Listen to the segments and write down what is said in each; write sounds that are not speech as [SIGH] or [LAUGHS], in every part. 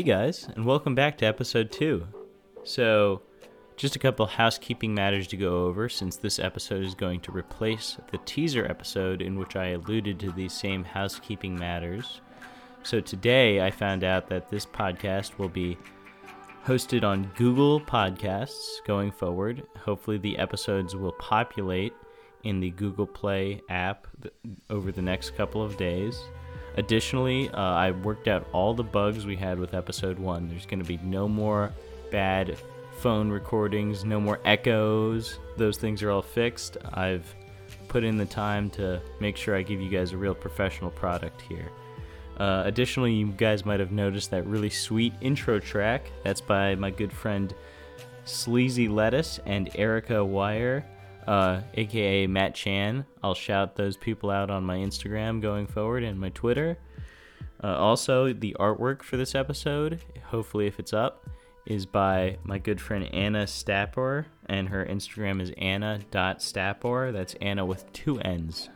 Hey guys, and welcome back to episode 2. So, just a couple housekeeping matters to go over since this episode is going to replace the teaser episode in which I alluded to these same housekeeping matters. So, today I found out that this podcast will be hosted on Google Podcasts going forward. Hopefully, the episodes will populate in the Google Play app over the next couple of days. Additionally, uh, I worked out all the bugs we had with episode one. There's going to be no more bad phone recordings, no more echoes. Those things are all fixed. I've put in the time to make sure I give you guys a real professional product here. Uh, additionally, you guys might have noticed that really sweet intro track. That's by my good friend Sleazy Lettuce and Erica Wire, uh, aka Matt Chan. I'll shout those people out on my Instagram going forward and my Twitter. Uh, also, the artwork for this episode, hopefully, if it's up, is by my good friend Anna Stapor, and her Instagram is anna.stapor. That's Anna with two N's.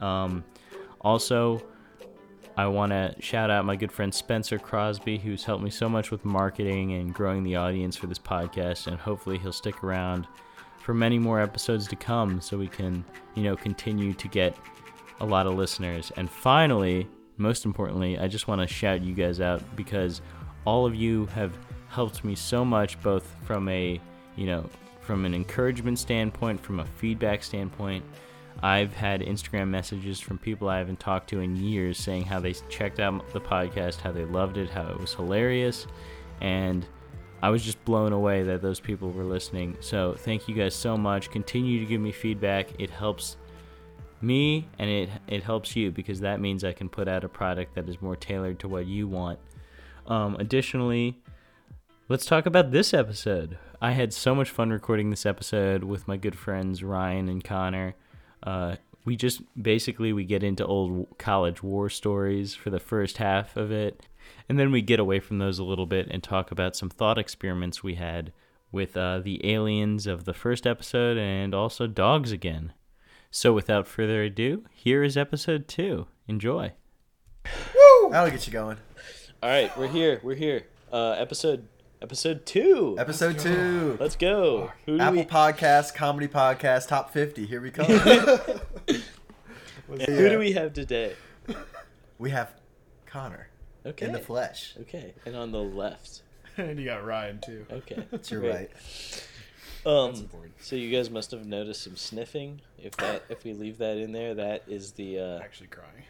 Um, also, I want to shout out my good friend Spencer Crosby, who's helped me so much with marketing and growing the audience for this podcast, and hopefully he'll stick around for many more episodes to come so we can, you know, continue to get a lot of listeners. And finally, most importantly, I just want to shout you guys out because all of you have helped me so much, both from a, you know, from an encouragement standpoint, from a feedback standpoint. I've had Instagram messages from people I haven't talked to in years saying how they checked out the podcast, how they loved it, how it was hilarious, and I was just blown away that those people were listening. So thank you guys so much. Continue to give me feedback. It helps me and it it helps you because that means I can put out a product that is more tailored to what you want. Um, additionally, let's talk about this episode. I had so much fun recording this episode with my good friends Ryan and Connor. Uh, we just basically we get into old college war stories for the first half of it, and then we get away from those a little bit and talk about some thought experiments we had with uh, the aliens of the first episode and also dogs again. So without further ado, here is episode two. Enjoy. Woo! That'll get you going. All right, we're here. We're here. Uh, episode episode two. Episode two. Let's go. Who do Apple we Podcast, Comedy Podcast, Top 50. Here we come. [LAUGHS] [LAUGHS] Who do we have today? we have Connor Okay. in the flesh. Okay, and on the left. [LAUGHS] and you got Ryan too. Okay. [LAUGHS] That's your right. Um, That's so you guys must have noticed some sniffing. If that, if we leave that in there, that is the uh, Actually crying.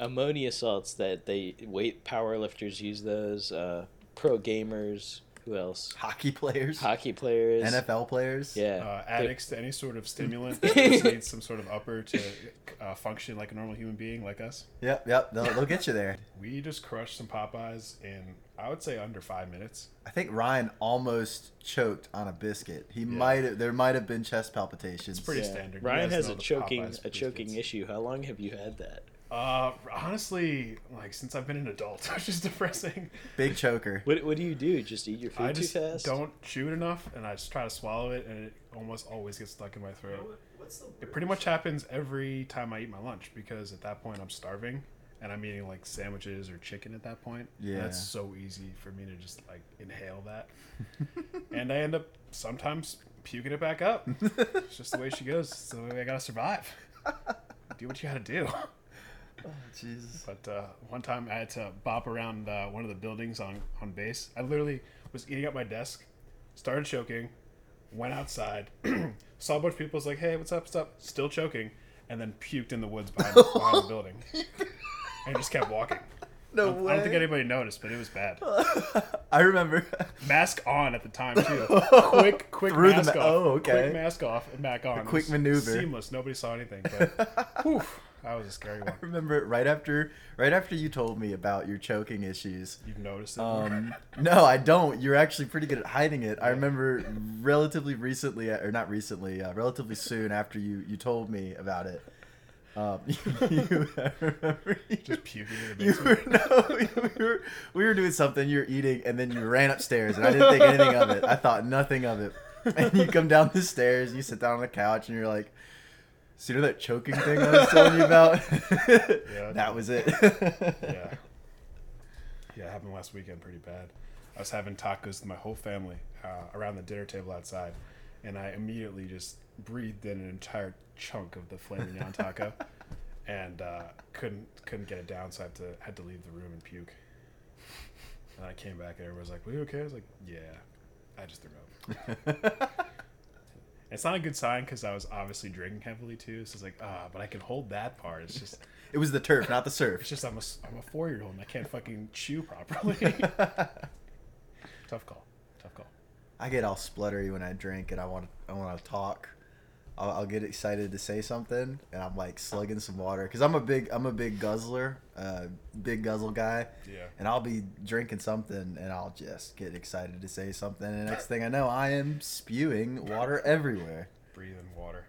ammonia salts that they weight powerlifters use. Those uh, pro gamers. Who else? Hockey players, Hockey players. NFL players. Yeah. Uh, addicts to any sort of stimulant [LAUGHS] that just needs some sort of upper to uh, function like a normal human being like us. Yep, yep. They'll, they'll get you there. [LAUGHS] We just crushed some Popeyes in, I would say, under five minutes. I think Ryan almost choked on a biscuit. He might have, there might have been chest palpitations. It's pretty Yeah. standard. You Ryan guys has know a the choking Popeyes a choking biscuits. issue. How long have you had that? Uh, honestly, like since I've been an adult, [LAUGHS] which is depressing. Big choker. What What do you do? Just eat your food I too just fast? don't chew it enough, and I just try to swallow it, and it almost always gets stuck in my throat. It pretty much happens every time I eat my lunch because at that point I'm starving, and I'm eating like sandwiches or chicken at that point. Yeah. that's so easy for me to just like inhale that, [LAUGHS] and I end up sometimes puking it back up. [LAUGHS] it's just the way she goes. It's the way I gotta survive. do what you gotta do. [LAUGHS] Jesus. But uh, one time I had to bop around uh, one of the buildings on, on base. I literally was eating at my desk, started choking, went outside, [CLEARS THROAT] saw a bunch of people, was like, hey, what's up, what's up? Still choking, and then puked in the woods behind, [LAUGHS] behind the building. [LAUGHS] And just kept walking. No I way. don't think anybody noticed, but it was bad. I remember. Mask on at the time, too. Quick, quick Through mask ma- off. oh, okay. Quick mask off and back on. Quick maneuver. Seamless. Nobody saw anything. But, whew, that was a scary one. I remember right after right after you told me about your choking issues. You've noticed it. Um, no, I don't. You're actually pretty good at hiding it. I remember relatively recently, or not recently, uh, relatively soon after you you told me about it. Um, [LAUGHS] you, I remember you, [LAUGHS] just [LAUGHS] puking in the you basement. were no, we were we were doing something. You were eating, and then you ran upstairs, and I didn't think anything of it. I thought nothing of it. And you come down the stairs, and you sit down on the couch, and you're like. So you know that choking thing I was telling you about? [LAUGHS] that was it. yeah. Yeah, it happened last weekend pretty bad. I was having tacos with my whole family uh, around the dinner table outside, and I immediately just breathed in an entire chunk of the filet mignon taco, [LAUGHS] and uh, couldn't couldn't get it down, so I had to had to leave the room and puke. And I came back, and everyone was like, "Were you okay?" I was like, "Yeah, I just threw up." [LAUGHS] It's not a good sign because I was obviously drinking heavily too. So it's like, ah, but I can hold that part. It's just, [LAUGHS] It was the turf, not the [LAUGHS] surf. it's just I'm a, I'm a four year old and I can't fucking chew properly. [LAUGHS] Tough call. Tough call. I get all spluttery when I drink and I want I want to talk. I'll, I'll get excited to say something and I'm like slugging some water because I'm a big I'm a big guzzler, uh, big guzzle guy. Yeah. And I'll be drinking something and I'll just get excited to say something and the next thing I know I am spewing water everywhere. Breathing water.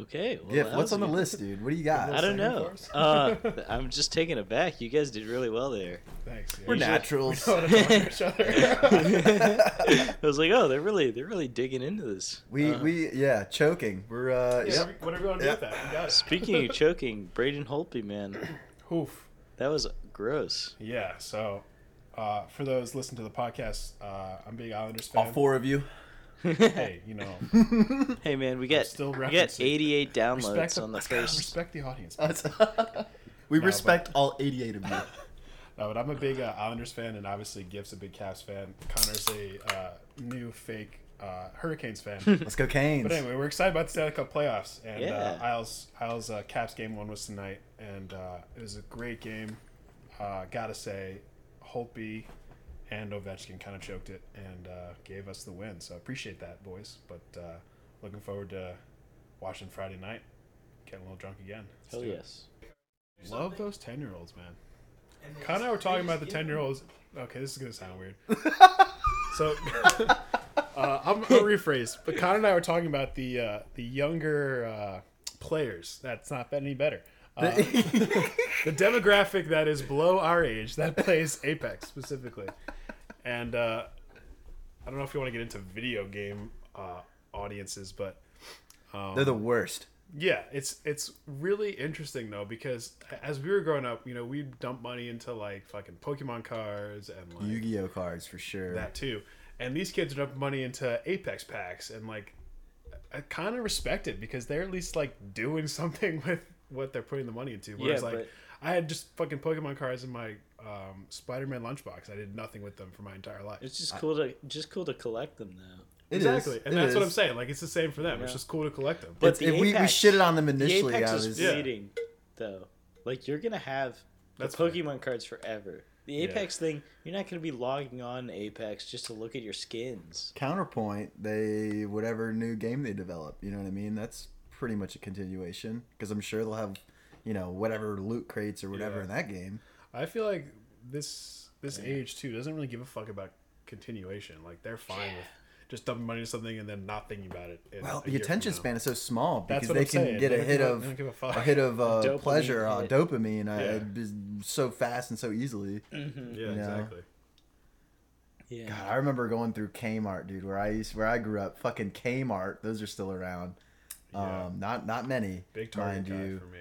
Okay. Well, Giff, that what's on the good. list, dude? What do you got? I don't know. Uh, I'm just taken aback. You guys did really well there. Thanks. Yeah. We're We should- naturals. we know how to talk to each other. [LAUGHS] [LAUGHS] I was like, oh, they're really they're really digging into this. We Uh, we yeah choking. We're uh yeah, yep. Whatever you want to do with that. We got it. Speaking of [LAUGHS] choking, Braden Holtby, man, Oof. that was gross. Yeah. So, uh, for those listening to the podcast, uh, I'm a big Islanders fan. all four of you. [LAUGHS] Hey, you know, [LAUGHS] Hey, man, we get still we got referencing- 88 downloads respect the, on the [LAUGHS] let's first. respect the audience. we No, respect all 88 of you. No, but I'm a big uh, Islanders fan, and obviously Giff's a big Caps fan. Connor's a uh, new fake uh, Hurricanes fan. Let's go Canes. but anyway, we're excited about the Stanley Cup playoffs, and uh, Yeah. Isles Isles uh, Caps game one was tonight, and uh, it was a great game. Uh, gotta say, Holtby and Ovechkin kind of choked it and uh, gave us the win. So appreciate that, boys. But uh, looking forward to watching Friday night, getting a little drunk again. Let's Hell do it. yes. Love those ten year olds, man. Con and I were talking about the ten year olds. Okay, this is gonna sound weird. [LAUGHS] so, [LAUGHS] uh, I'm gonna rephrase. But Con and I were talking about the uh, the younger uh, players. That's not any better. Uh, [LAUGHS] the demographic that is below our age that plays Apex specifically, and uh, I don't know if you want to get into video game uh, audiences, but They're the worst. yeah, it's it's really interesting though because as we were growing up, you know, we'd dump money into like fucking Pokemon cards and like Yu-Gi-Oh cards for sure. that too. And these kids are dumping money into Apex packs and like I kind of respect it because they're at least like doing [LAUGHS] something with what they're putting the money into. Whereas Yeah, like but- I had just fucking Pokemon cards in my um, Spider-Man lunchbox. I did nothing with them for my entire life. It's just cool to just cool to collect them though. It is. exactly, and It that's what I'm saying. Like it's the same for them. It's just cool to collect them. But It's- the if we, we Apex- shitted on them The initially. Apex I is was, Yeah. though. Like you're gonna have That's the fair. Pokemon cards forever. The Apex thing, you're not gonna be logging on Apex just to look at your skins. Counterpoint, they whatever new game they develop. You know what I mean? That's pretty much a continuation because I'm sure they'll have, you know, whatever loot crates or whatever Yeah. in that game. I feel like this this age too doesn't really give a fuck about continuation. Like they're fine with just dumping money into something and then not thinking about it. in Well, a the year from attention now. span is so small because they I'm can saying. get They a hit give a- of they don't a a, hit of uh, Dopamine pleasure, uh, dopamine, uh, Yeah. is so fast and so easily. Yeah, know? exactly. Yeah. God, I remember going through Kmart, dude, where I used, where I grew up. Fucking Kmart, those are still around. Yeah. Um, not not many, Big target mind you. for me.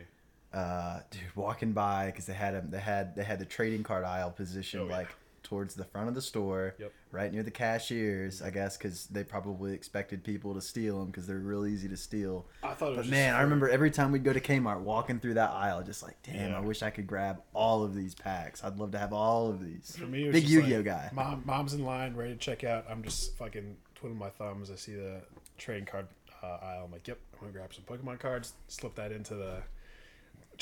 Uh, dude, walking by because they had 'em- they had they had the trading card aisle positioned Oh, yeah. like towards the front of the store, Yep. right near the cashiers. I guess because they probably expected people to steal them because they're real easy to steal. I thought it was But man, I remember every time we'd go to Kmart, walking through that aisle, just like, damn, Yeah. I wish I could grab all of these packs. I'd love to have all of these. For me, big Yu-Gi-Oh like, guy. Mom, mom's in line, ready to check out. I'm just fucking twiddling my thumbs. I see the trading card uh, aisle. I'm like, yep, I'm gonna grab some Pokemon cards, slip that into the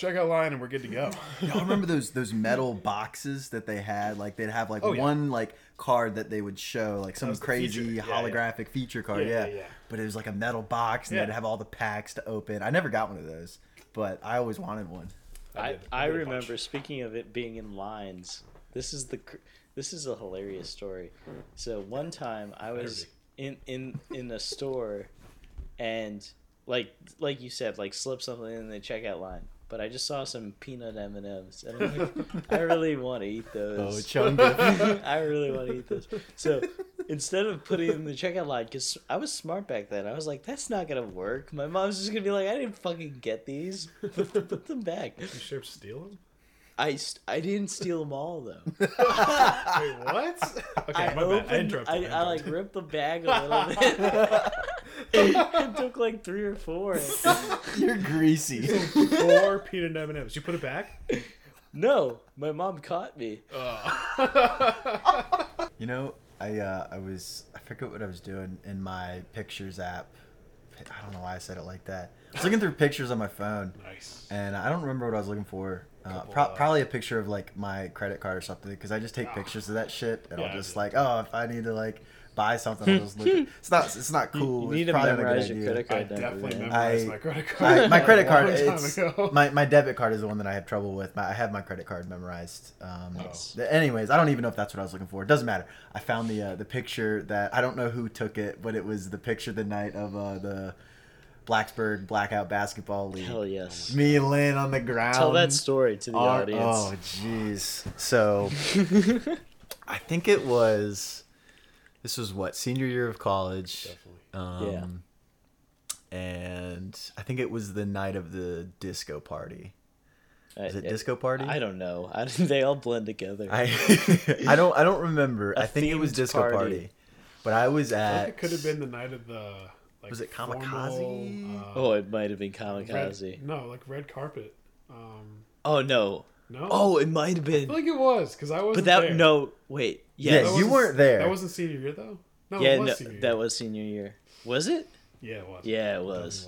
checkout line, and we're good to go. [LAUGHS] Y'all remember those those metal boxes that they had? Like they'd have like Oh, yeah. one like card that they would show, like some crazy feature. Yeah, yeah. holographic feature card. Yeah, Yeah, yeah, yeah. But it was like a metal box, and Yeah. they'd have all the packs to open. I never got one of those, but I always wanted one. I, did. I remember bunch. speaking of it being in lines. This is the this is a hilarious story. So one time I was in in in a store, and like like you said, like slip something in the checkout line. But I just saw some peanut M and M's, and I'm like, I [LAUGHS] really want to eat those. Oh, those. Chunga. [LAUGHS] I really want to eat those. So instead of putting in the checkout line, because I was smart back then, I was like, that's not gonna work. My mom's just gonna be like, I didn't fucking get these. Put, [LAUGHS] put them back. you sure steal them? I, st- I didn't steal them all though. [LAUGHS] Wait, what? Okay, I my bad. I opened, interrupted. I, I like ripped the bag a little [LAUGHS] bit. [LAUGHS] it took like three or four. You're greasy. four peanut M and M's. You put it back? No, my mom caught me. You know, I uh, I was I forget what I was doing in my pictures app. I don't know why I said it like that. I was looking through pictures on my phone, Nice. and I don't remember what I was looking for. Uh, pro- probably a picture of like my credit card or something, because I just take pictures of that shit, and Yeah, I'll just like, oh, if I need to like buy something, I'll just look. At- [LAUGHS] it's not it's not cool. You need it's to probably not a memorize your idea. credit I card number. definitely man. memorized I- my credit I, card. my credit [LAUGHS] card, it's, [LAUGHS] my, my debit card is the one that I have trouble with. My, I have my credit card memorized. Um, Nice. Anyways, I don't even know if that's what I was looking for. It doesn't matter. I found the uh, the picture that I don't know who took it, but it was the picture the night of uh, the Blacksburg Blackout Basketball League. Hell yes. Me and Lynn on the ground. Tell that story to the Our- audience. Oh, jeez. So, [LAUGHS] I think it was. This was what senior year of college. Definitely. Um, And I think it was the night of the disco party. Is it I- disco party? I don't know. I, [LAUGHS] they all blend together. I [LAUGHS] I don't I don't remember. A I think it was disco party. party. But I was I at. think it could have been the night of the. Like, Was it formal, Kamikaze? uh, oh, it might have been red- kamikaze. no, like red carpet. Um, Oh no. no. Oh, it might have been. I been. feel like it was because I wasn't But that there. no. Wait. Yeah, Yes. That you wasn't- weren't there. That wasn't senior year though. No, yeah, it was no, senior year. that was senior year. Was it? Yeah, it was. Yeah, it Definitely was.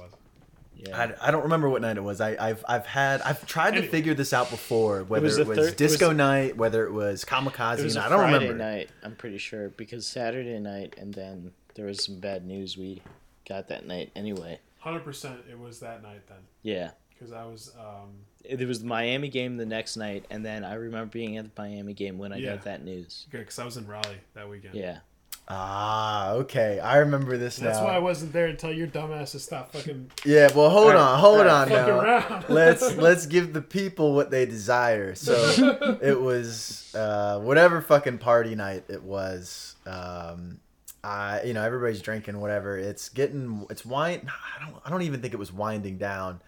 Yeah. I, I don't remember what night it was. I, I've I've had I've tried to figure this out before. Whether was it was, thir- it was- disco night, whether it was kamikaze. It was a night, I don't Friday remember. night. I'm pretty sure because Saturday night, and then there was some bad news we got that night. Anyway, Hundred percent, it was that night then yeah. because I was. Um, It it was the Miami game the next night, and then I remember being at the Miami game when I Yeah. got that news. good because I was in Raleigh that weekend. Yeah. Ah, okay. I remember this That's now. why I wasn't there until your dumbasses stopped fucking [LAUGHS] Yeah, well, hold Alright, on, hold alright, on now. around. [LAUGHS] let's [LAUGHS] let's give the people what they desire. So it was uh, whatever fucking party night it was. Um, I you know everybody's drinking whatever. It's getting it's wind. I don't I don't even think it was winding down.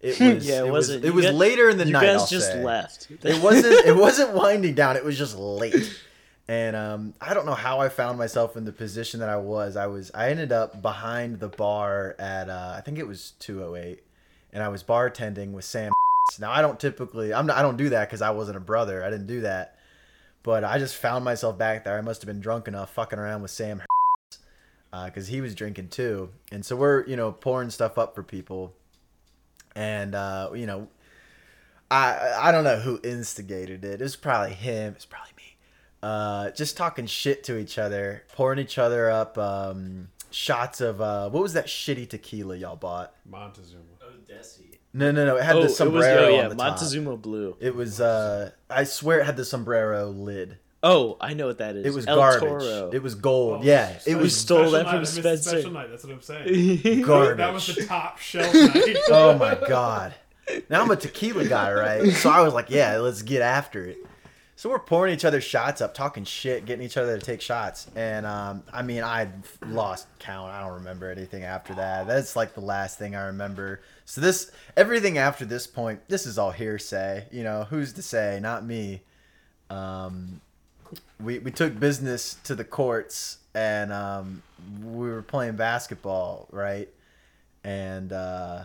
It [LAUGHS] was Yeah, it it was wasn't- it was later in the you night. guys I'll just say. left. It [LAUGHS] wasn't it wasn't winding down. It was just late. And um, I don't know how I found myself in the position that I was. I was I ended up behind the bar at uh, I think it was 208, and I was bartending with Sam. Now I don't typically I'm not, I don't do that because I wasn't a brother. I didn't do that, but I just found myself back there. I must have been drunk enough fucking around with Sam because he was drinking too, and so we're you know pouring stuff up for people, and uh, you know I I don't know who instigated it. It was probably him. It's probably me. Uh, just talking shit to each other, pouring each other up um, shots of uh, what was that shitty tequila y'all bought? Montezuma. Odessi. No, no, no. It had oh, the it was sombrero oh yeah, on the top. Montezuma Blue. It was. Uh, I swear it had the sombrero lid. Oh, I know what that is. It was El garbage. Toro. It was gold. Oh, yeah, it was stole special that from I missed the Spencer. Special night. That's what I'm saying. [LAUGHS] garbage. That was the top shelf night. [LAUGHS] oh my god. Now I'm a tequila guy, right? So I was like, yeah, let's get after it. So we're pouring each other shots up, talking shit, getting each other to take shots. And um, I mean, I lost count. I don't remember anything after that. That's like the last thing I remember. So this, everything after this point, this is all hearsay. You know, who's to say? Not me. Um, we we took business to the courts, and um, we were playing basketball, right? And uh,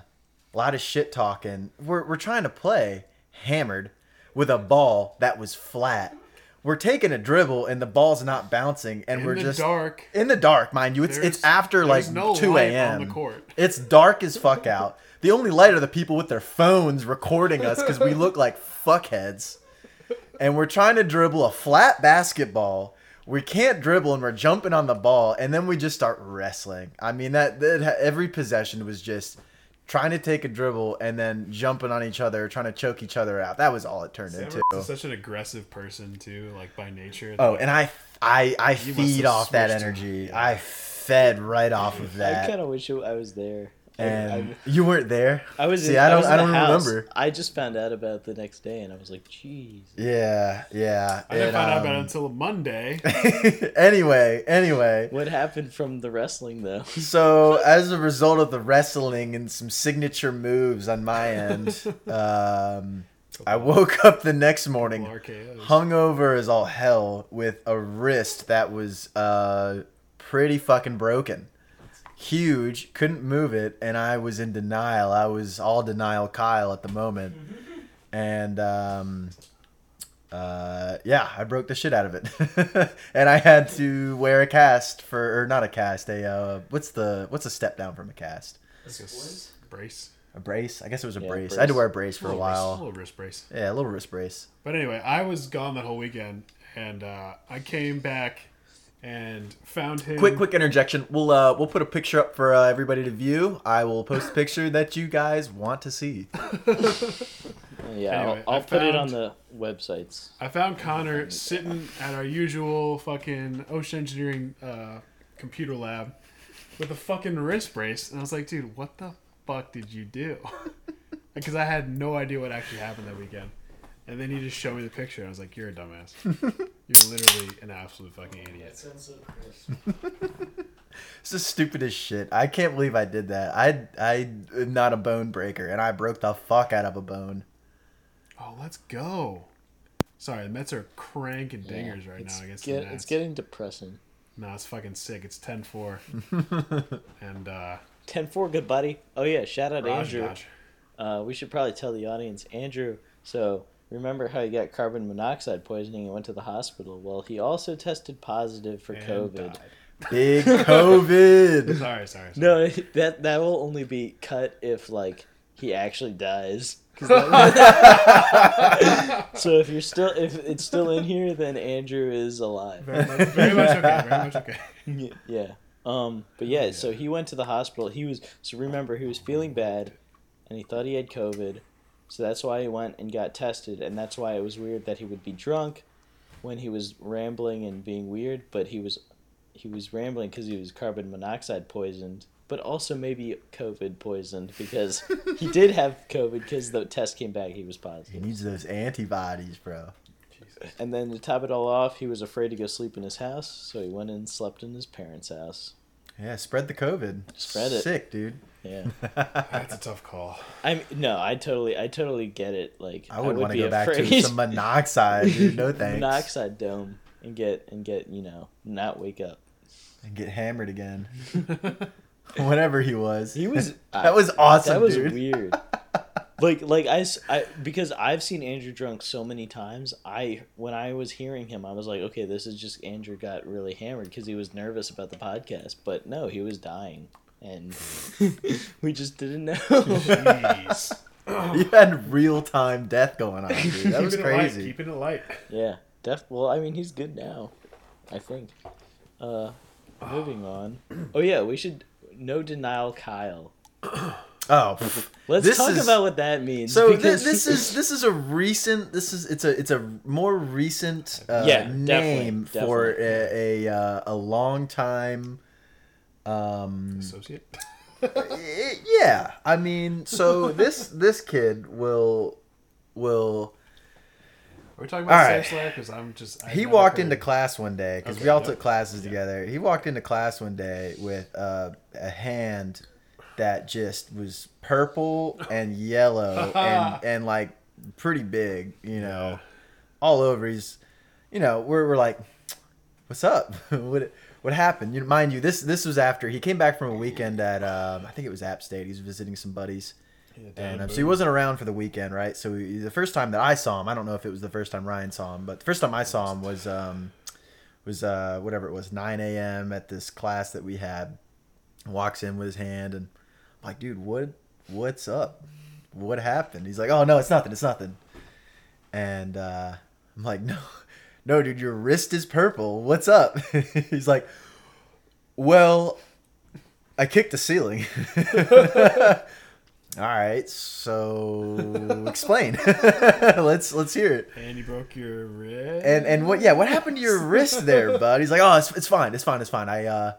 a lot of shit talking. We're we're trying to play hammered with a ball that was flat. We're taking a dribble and the ball's not bouncing, and In we're just in the dark. in the dark, mind you. It's it's after like there's no two light a.m. on the court. [LAUGHS] It's dark as fuck out. The only light are the people with their phones recording us because we look like fuckheads. And we're trying to dribble a flat basketball. We can't dribble and we're jumping on the ball, and then we just start wrestling. I mean that, that every possession was just trying to take a dribble and then jumping on each other, trying to choke each other out. That was all it turned into. Sam is such an aggressive person too, like by nature. Oh, and I I I feed off that switched. energy. I fed right off of that. I kind of wish I was there. I- and I, you weren't there. I was. See, in, I don't. was in I don't house. remember. I just found out about it the next day, and I was like, "Jeez." Yeah, yeah. I didn't and, find out about it um, until Monday. [LAUGHS] anyway, anyway. What happened from the wrestling though? [LAUGHS] So as a result of the wrestling and some signature moves on my end, [LAUGHS] um, I woke up the next morning, hungover as all hell, with a wrist that was uh, pretty fucking broken. Huge, couldn't move it, and I was in denial. I was all denial Kyle at the moment. [LAUGHS] And um, uh, yeah, I broke the shit out of it, [LAUGHS] and I had to wear a cast for, or not a cast, a uh, what's the what's a step down from a cast? Just brace. A brace? I guess it was a Yeah, brace. I had to wear a brace for a while. wrist- while. little wrist brace. Yeah, a little wrist brace. But anyway, I was gone that whole weekend, and uh, I came back and found him. Quick, quick interjection. We'll uh, we'll put a picture up for uh, everybody to view. I will post a picture that you guys want to see. [LAUGHS] Yeah, Anyway, I'll, I I'll put it on the websites. I found Connor sitting at our usual fucking ocean engineering uh, computer lab with a fucking wrist brace, and I was like, dude, what the fuck did you do? [LAUGHS] Because I had no idea what actually happened that weekend. And then he just showed me the picture. and I was like, "You're a dumbass. [LAUGHS] You're literally an absolute fucking idiot." That sounds so depressing. It's [LAUGHS] the stupidest shit. I can't believe I did that. I I am not a bone breaker, and I broke the fuck out of a bone. Oh, let's go. Sorry, the Mets are cranking dingers Yeah, right it's now against get- the Nats. It's getting depressing. No, it's fucking sick. It's 10-4. [LAUGHS] and uh 10-4, good buddy. Oh yeah, shout out Raj Andrew. Dodge. Uh, we should probably tell the audience, Andrew. So remember how he got carbon monoxide poisoning and went to the hospital? Well, he also tested positive for and COVID. died. Big [LAUGHS] COVID. Sorry, sorry, sorry. No, that that will only be cut if like he actually dies. [LAUGHS] [LAUGHS] so if you're still if it's still in here, then Andrew is alive. Very much, very much okay. Very much okay. yeah. Um. But yeah, so he went to the hospital. He was so remember he was feeling bad, and he thought he had COVID, so that's why he went and got tested, and that's why it was weird that he would be drunk, when he was rambling and being weird, but he was, he was rambling because he was carbon monoxide poisoned, but also maybe COVID poisoned because he [LAUGHS] did have COVID because the test came back he was positive. He needs those antibodies, bro. And then to top it all off, he was afraid to go sleep in his house, so he went and slept in his parents' house. Yeah, spread the COVID. Spread it. Sick, dude. Yeah. [LAUGHS] That's a tough call. I'm no, I totally, I totally get it. Like I wouldn't would want to go back afraid. to some monoxide, dude. No [LAUGHS] thanks. monoxide dome and get and get you know not wake up. And get hammered again. [LAUGHS] Whatever he was. He was That was awesome, That was dude. weird. like like I, I because I've seen Andrew drunk so many times. I when I was hearing him, I was like, okay, this is just Andrew got really hammered because he was nervous about the podcast. But no, he was dying, and [LAUGHS] we just didn't know. Jeez. [LAUGHS] You had real time death going on, dude. That [LAUGHS] was Keeping it light, crazy. keeping it light. yeah, death. Well, I mean, he's good now, I think. Uh, moving [SIGHS] on. Oh yeah, we should no denial, Kyle. [COUGHS] Oh. Let's This talk is- about what that means. so thi- because this is this is a recent. This is it's a it's a more recent uh, Yeah, definitely, name for definitely. a a, uh, a long time. Um, Associate. [LAUGHS] Yeah i mean so this this kid will will Are we talking about All right. Sam Slayer? Because I'm just. I've he walked heard- into class one day because we all yep. took classes together. He walked into class one day with uh, a hand that just was purple and yellow and [LAUGHS] and like pretty big, you know, Yeah. all over. He's, you know, we're we're like, what's up? [LAUGHS] what what happened? You mind you, this this was after he came back from a weekend at um, I think it was App State. He was visiting some buddies. Yeah, And um, so he wasn't around for the weekend, right? So he, the first time that I saw him, I don't know if it was the first time Ryan saw him, but the first time I saw him was um, was uh, whatever it was, 9 a.m. at this class that we had. Walks in with his hand, and I'm like, dude, what what's up? What happened? He's like, oh no, it's nothing, it's nothing. And uh, I'm like, [LAUGHS] no, no, dude, your wrist is purple. What's up? [LAUGHS] He's like, well, I kicked the ceiling. [LAUGHS] All right, so explain. [LAUGHS] let's let's hear it. And you broke your wrist. And and what? Yeah, what happened to your wrist there, bud? He's like, oh, it's, it's fine, it's fine, it's fine. I uh,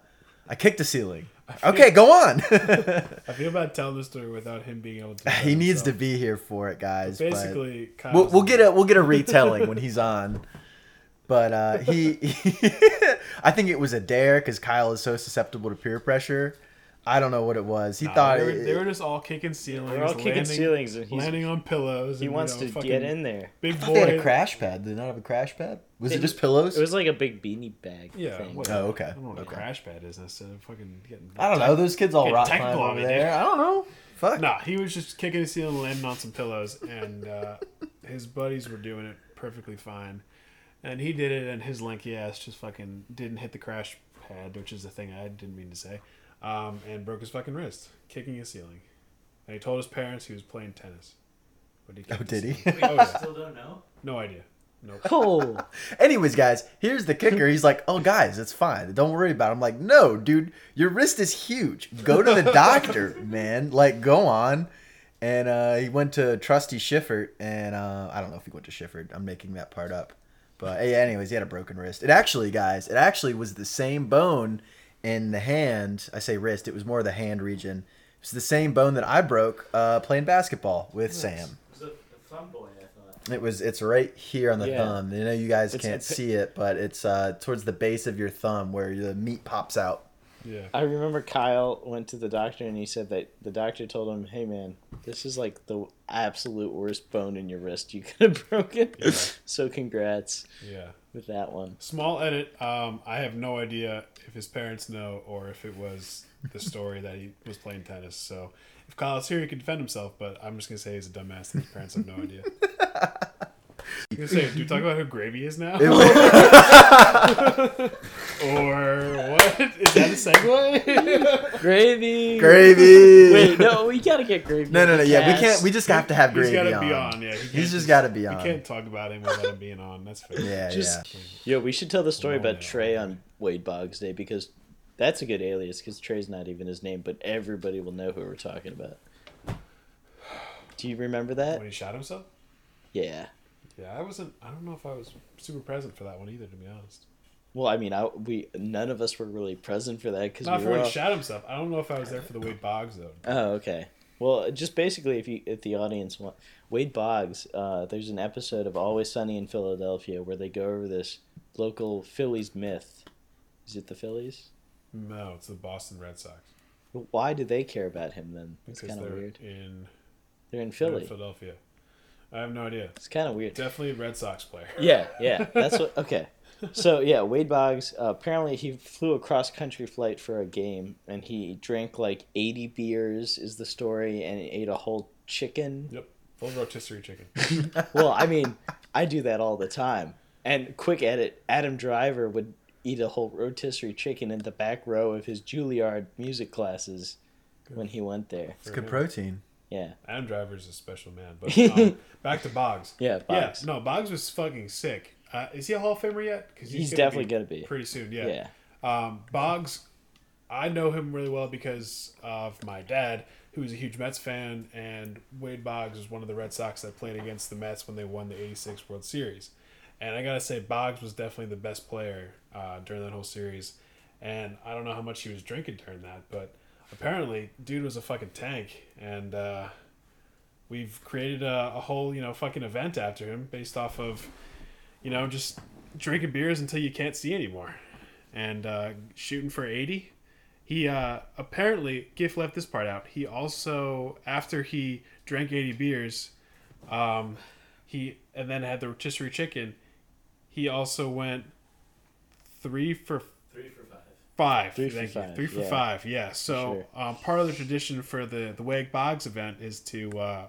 I kicked the ceiling. Okay, go on. I feel bad telling the story without him being able to. he needs to be here for it, guys. but- Basically, we'll, we'll get a we'll get a retelling when he's on. But uh, he, [LAUGHS] I think it was a dare because Kyle is so susceptible to peer pressure. I don't know what it was. He Nah, thought they were, it- they were just all kicking ceilings. They're all kicking landing, ceilings, and he's, landing on pillows. he and, wants you know, to get in there. Big I thought they had a crash pad. Did they not have a crash pad? Was it, It- just pillows? It was like a big beanie bag Yeah. thing. Oh, okay. I don't know what Okay. a crash pad is necessarily. Fucking getting. I don't know. Those kids all rock technical climb over there. dude. I don't know. Fuck. Nah, he was just kicking the ceiling, landing on some pillows, and uh, his buddies were doing it perfectly fine. And he did it, and his lanky ass just fucking didn't hit the crash pad, which is the thing I didn't mean to say, um, and broke his fucking wrist kicking a ceiling. And he told his parents he was playing tennis. But he Oh, did he? ceiling. Oh, yeah. Still don't know. No idea. Nope. [LAUGHS] Oh, Anyways, guys, here's the kicker. He's like, "Oh, guys, it's fine. Don't worry about it." I'm like, "No, dude, your wrist is huge. Go to the [LAUGHS] doctor, man. Like, go on." And uh, he went to Trusty Schiffert, and uh, I don't know if he went to Schiffert. I'm making that part up, but yeah. Anyways, he had a broken wrist. It actually, guys, it actually was the same bone in the hand. I say wrist. It was more the hand region. It's the same bone that I broke uh, playing basketball with Sam. It was thumb boy, I thought. It was. It's right here on the Yeah. thumb. I know you guys It's- can't it- see it, but it's uh, towards the base of your thumb where the meat pops out. Yeah. I remember Kyle went to the doctor and he said that the doctor told him, "Hey man, this is like the absolute worst bone in your wrist you [LAUGHS] could have broken." so congrats Yeah. with that one. Small edit. Um, I have no idea if his parents know or if it was the story that he was playing tennis. So if Kyle's here, he can defend himself. But I'm just gonna say he's a dumbass. And his parents have no idea. [LAUGHS] I'm gonna say, do we talk about who Gravy is now? It [LAUGHS] or what? Is that a segue? [LAUGHS] Gravy. gravy. Wait, no, we gotta get gravy. no, no, no. Yeah, we can't. We just have to have He's gravy gotta on. be on. Yeah, he can't He's just gotta be on. We can't talk about him without him being on. That's fair. Yeah, Just- yeah. Yo, we should tell the story Oh, about no. Trey on Wade Boggs Day because that's a good alias because Trey's not even his name, but everybody will know who we're talking about. Do you remember that? When he shot himself. Yeah. Yeah, I wasn't. I don't know if I was super present for that one either, to be honest. Well, I mean, I we none of us were really present for that because Not we for were when all... he shot himself. I don't know if I was there for the Wade Boggs though. Oh, okay. Well, just basically, if you if the audience want Wade Boggs, uh, there's an episode of Always Sunny in Philadelphia where they go over this local Phillies myth. Is it the Phillies? No, it's the Boston Red Sox Well, Why do they care about him then? It's kind of weird. in They're in Philly. in Philadelphia. I have no idea. It's kind of weird. Definitely a Red Sox player. Yeah, yeah, [LAUGHS] that's what. Okay, so yeah, Wade Boggs. Uh, apparently, he flew a cross country flight for a game, and he drank like eighty beers. Is the story, and he ate a whole chicken. Yep, full rotisserie chicken. [LAUGHS] Well, I mean, I do that all the time. And quick edit: Adam Driver would eat a whole rotisserie chicken in the back row of his Juilliard music classes when he went there. It's good protein. Yeah, Adam Driver's a special man. But [LAUGHS] um, back to Boggs. yeah, Boggs. Yeah, no, Boggs was fucking sick. Uh, is he a Hall of Famer yet? Because He's definitely gonna be. pretty soon. yeah. Yeah. Um, Boggs, I know him really well because of my dad, who was a huge Mets fan, and Wade Boggs was one of the Red Sox that played against the Mets when they won the '86 World Series. And I gotta say, Boggs was definitely the best player uh, during that whole series. And I don't know how much he was drinking during that, but apparently, dude was a fucking tank. And uh, we've created a, a whole you know fucking event after him based off of you know just drinking beers until you can't see anymore and uh, shooting for 80 he uh, apparently gift left this part out he also after he drank 80 beers um, he and then had the rotisserie chicken he also went Three for five. Five. Three for you. five, Three for yeah. five. Yeah. So um, part of the tradition for the the Wade Boggs event is to uh,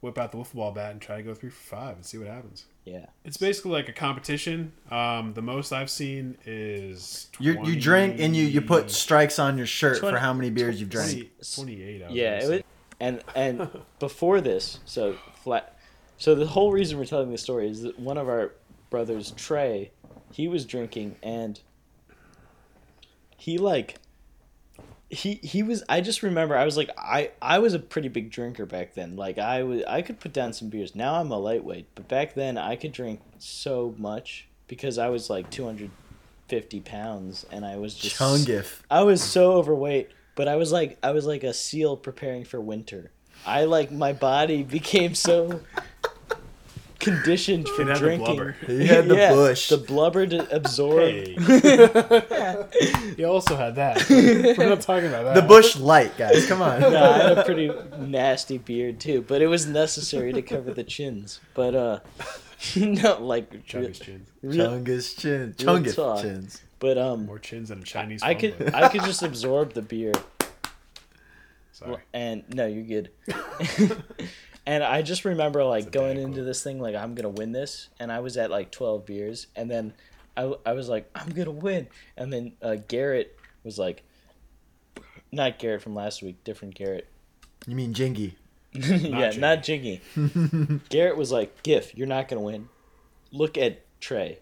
whip out the wiffle ball bat and try to go three for five and see what happens. Yeah. It's basically like a competition. Um, the most I've seen is You you drink and you you put strikes on your shirt Twenty- for how many beers you've drank. 28. I was Yeah, it was, and and [LAUGHS] before this, so flat. So the whole reason we're telling this story is that one of our brothers, Trey, he was drinking and he like he he was I just remember I was like I I was a pretty big drinker back then. Like I was I could put down some beers. Now I'm a lightweight, but back then I could drink so much because I was like 250 pounds and I was just Chungif. I was so overweight, but I was like I was like a seal preparing for winter. I like my body became so conditioned for It had the drinking. blubber. You had the Yeah, bush. the blubber to absorb. Hey. [LAUGHS] you also had that. [LAUGHS] We're not talking about that. The bush light, guys. Come on. No, I had a pretty nasty beard too, but it was necessary to cover the chins. But uh, [LAUGHS] no, like, Chubby's chins. real- Chungus chin. Real Chungif chins. but um, More chins than a Chinese. I could book. I could just absorb the beer Sorry. and no, you're good. And I just remember like going dad into this thing like I'm gonna win this, and I was at like 12 beers, and then I, I was like I'm gonna win, and then uh, Garrett was like, not Garrett from last week, different Garrett. You mean Jingy? [LAUGHS] yeah, not Jiggy. [LAUGHS] Garrett was like, "Gif, you're not gonna win. Look at Trey.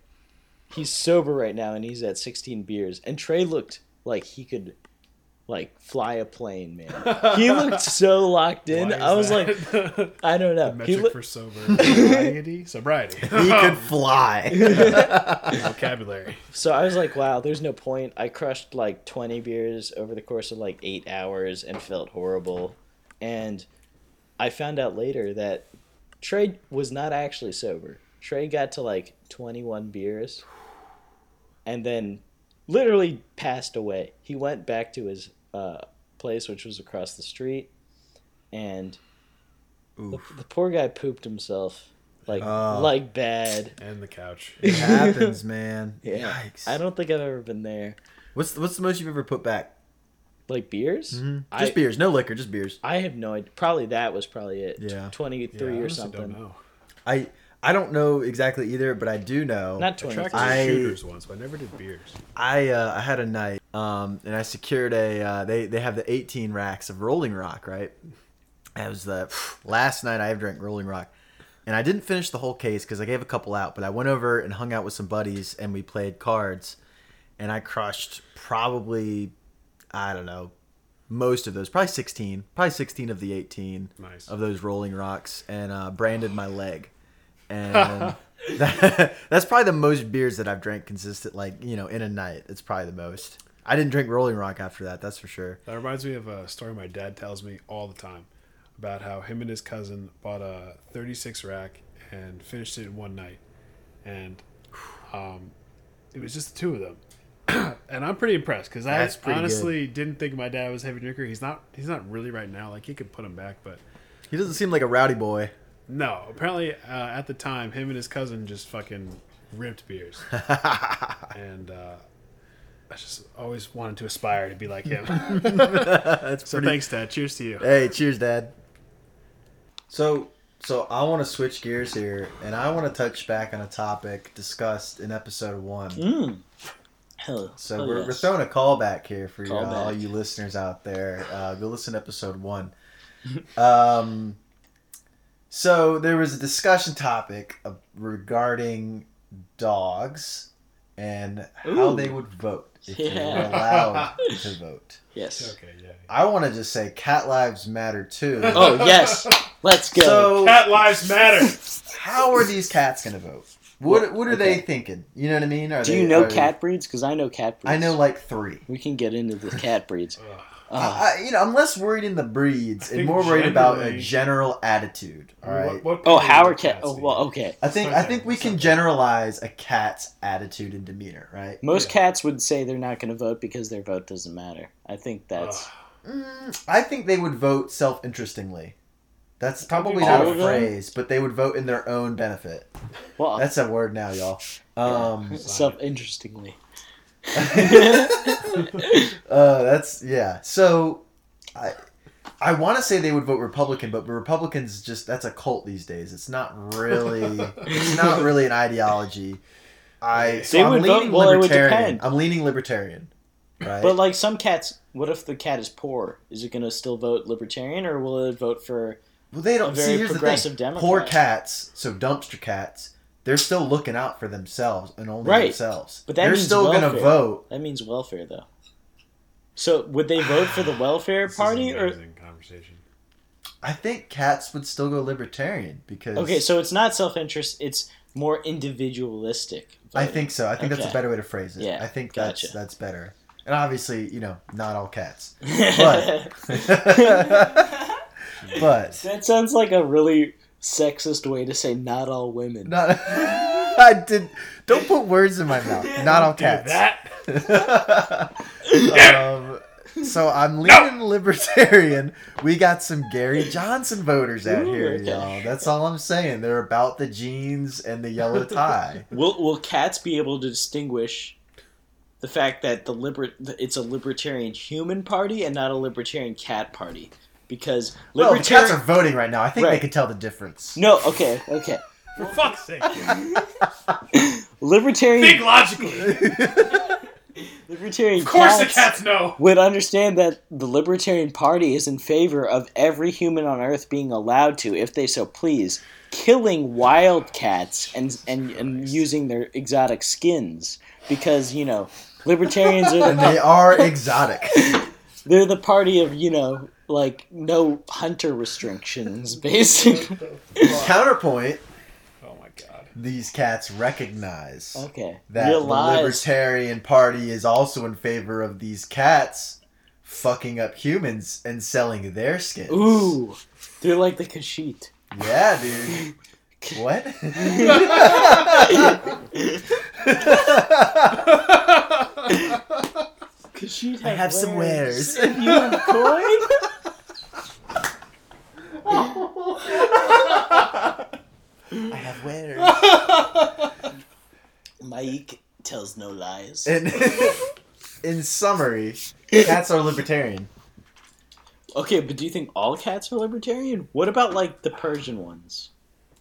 He's sober right now, and he's at 16 beers. And Trey looked like he could, like, fly a plane, man. [LAUGHS] He looked so locked in. I was like, I don't know. the He metric looked for sobriety. [LAUGHS] Sobriety. [LAUGHS] He could fly. vocabulary. so I was like, wow, there's no point. I crushed like 20 beers over the course of like eight hours and felt horrible. And I found out later that Trey was not actually sober. Trey got to like 21 beers and then literally passed away. He went back to his uh, place, which was across the street, and the, the poor guy pooped himself. Like, Oh. like bad. And the couch. It happens, man. [LAUGHS] Yeah. Yikes. I don't think I've ever been there. What's the, what's the most you've ever put back? Like beers? Just I, beers, no liquor, just beers. I have no idea. Probably that was probably it. Yeah. Twenty Yeah, or honestly something. Don't know. I I don't know exactly either, but I do know. Not I twenty tracked three. I- shooters once, but I never did beers. I uh, I had a night, um, and I secured a. Uh, they they have the 18 racks of Rolling Rock, right? That was the [SIGHS] last night I ever drank Rolling Rock, and I didn't finish the whole case because I gave a couple out. But I went over and hung out with some buddies, and we played cards, and I crushed probably, I don't know, most of those, probably 16, probably 16 of the 18 Nice. of those Rolling Rocks, and uh, branded my leg, and. that, [LAUGHS] [LAUGHS] that's probably the most beers that I've drank consistent, like you know, in a night. It's probably the most. I didn't drink Rolling Rock after that. That's for sure. That reminds me of a story my dad tells me all the time about how him and his cousin bought a 36 rack and finished it in one night. And um, it was just the two of them. [CLEARS THROAT] and I'm pretty impressed because I honestly didn't think my dad was a heavy drinker. He's not. He's not really right now. Like he could put him back, but He doesn't seem like a rowdy boy. No. Apparently, uh, at the time, him and his cousin just fucking ripped beers. [LAUGHS] and uh, I just always wanted to aspire to be like him. [LAUGHS] That's so thanks, Dad. Cheers to you. Hey, cheers, Dad. So, so I want to switch gears here, and I want to touch back on a topic discussed in episode one. Mm. Hell, So oh, we're, yes. we're throwing a callback here for you, uh, all you listeners out there. Uh, go listen to episode one. [LAUGHS] um, so there was a discussion topic of, regarding dogs and how Ooh. they would vote if they were allowed [LAUGHS] to vote. Yes. Okay, yeah. I want to just say cat lives matter too. [LAUGHS] Oh yes. Let's go. So [LAUGHS] Cat lives matter. how are these cats going to vote? What what are they thinking? You know what I mean? Are Do they- you know are cat breeds? Because I know cat breeds. I know like three. We can get into the cat breeds. I, I- you know, I'm less worried in the breeds and more worried about a general attitude. All I mean, right. what- what Oh, breed how are cat? cats Oh, well, okay. I think It's I think we can okay. generalize a cat's attitude and demeanor, right? Most Yeah. cats would say they're not going to vote because their vote doesn't matter. I think that's. Ugh. Mm, I think they would vote self-interestingly. That's probably All not a phrase, but they would vote in their own benefit. Well, That's a word now, y'all. Um, self interestingly. [LAUGHS] uh, that's yeah. So, I I want to say they would vote Republican, but Republicans just that's a cult these days. It's not really it's not [LAUGHS] really an ideology. I so They I'm would vote- leaning well, it would libertarian. I'm leaning libertarian, right? But like some cats, what if the cat is poor? Is it going to still vote libertarian or will it vote for? well, they don't very see. Here's the progressive thing: poor cats, so dumpster cats, they're still looking out for themselves and only Right. themselves. But that they're means still gonna welfare. vote. That means welfare, though. So would they vote for the [SIGHS] welfare This is party an or? amazing conversation. I think cats would still go libertarian because Okay, so it's not self interest; it's more individualistic. I think so. I think that's a better way to phrase it. Yeah, I think gotcha. that's that's better. And obviously, you know, not all cats. [LAUGHS] But [LAUGHS] [LAUGHS] But that sounds like a really sexist way to say not all women. not [LAUGHS] I did don't put words in my mouth. Not all Do cats. that. [LAUGHS] um, so I'm leaning libertarian. We got some Gary Johnson voters out Ooh, here, okay. y'all. That's all I'm saying. They're about the jeans and the yellow [LAUGHS] tie. Will Will cats be able to distinguish the fact that the liber it's a libertarian human party and not a libertarian cat party? Because well, the cats are voting right now. I think they Right. can tell the difference. no, okay, okay. For fuck's sake. [LAUGHS] Libertarian Think logically. [LAUGHS] libertarian Of course cats, the cats know. would understand that the Libertarian Party is in favor of every human on Earth being allowed to, if they so please, killing wild cats and and, and using their exotic skins. Because, you know, libertarians are And [LAUGHS] they are exotic. they're the party of, you know, like no hunter restrictions, [LAUGHS] basically. [LAUGHS] Counterpoint, Oh my god. these cats recognize Okay. that Real the. Libertarian Party is also in favor of these cats fucking up humans and selling their skins. Ooh. They're like the Khajiit. Yeah, dude. [LAUGHS] What? Khajiit I have some wares. You have coin? I have wares. Mike tells no lies. In, [LAUGHS] in summary, cats are libertarian. Okay, but do you think all cats are libertarian? What about like the Persian ones?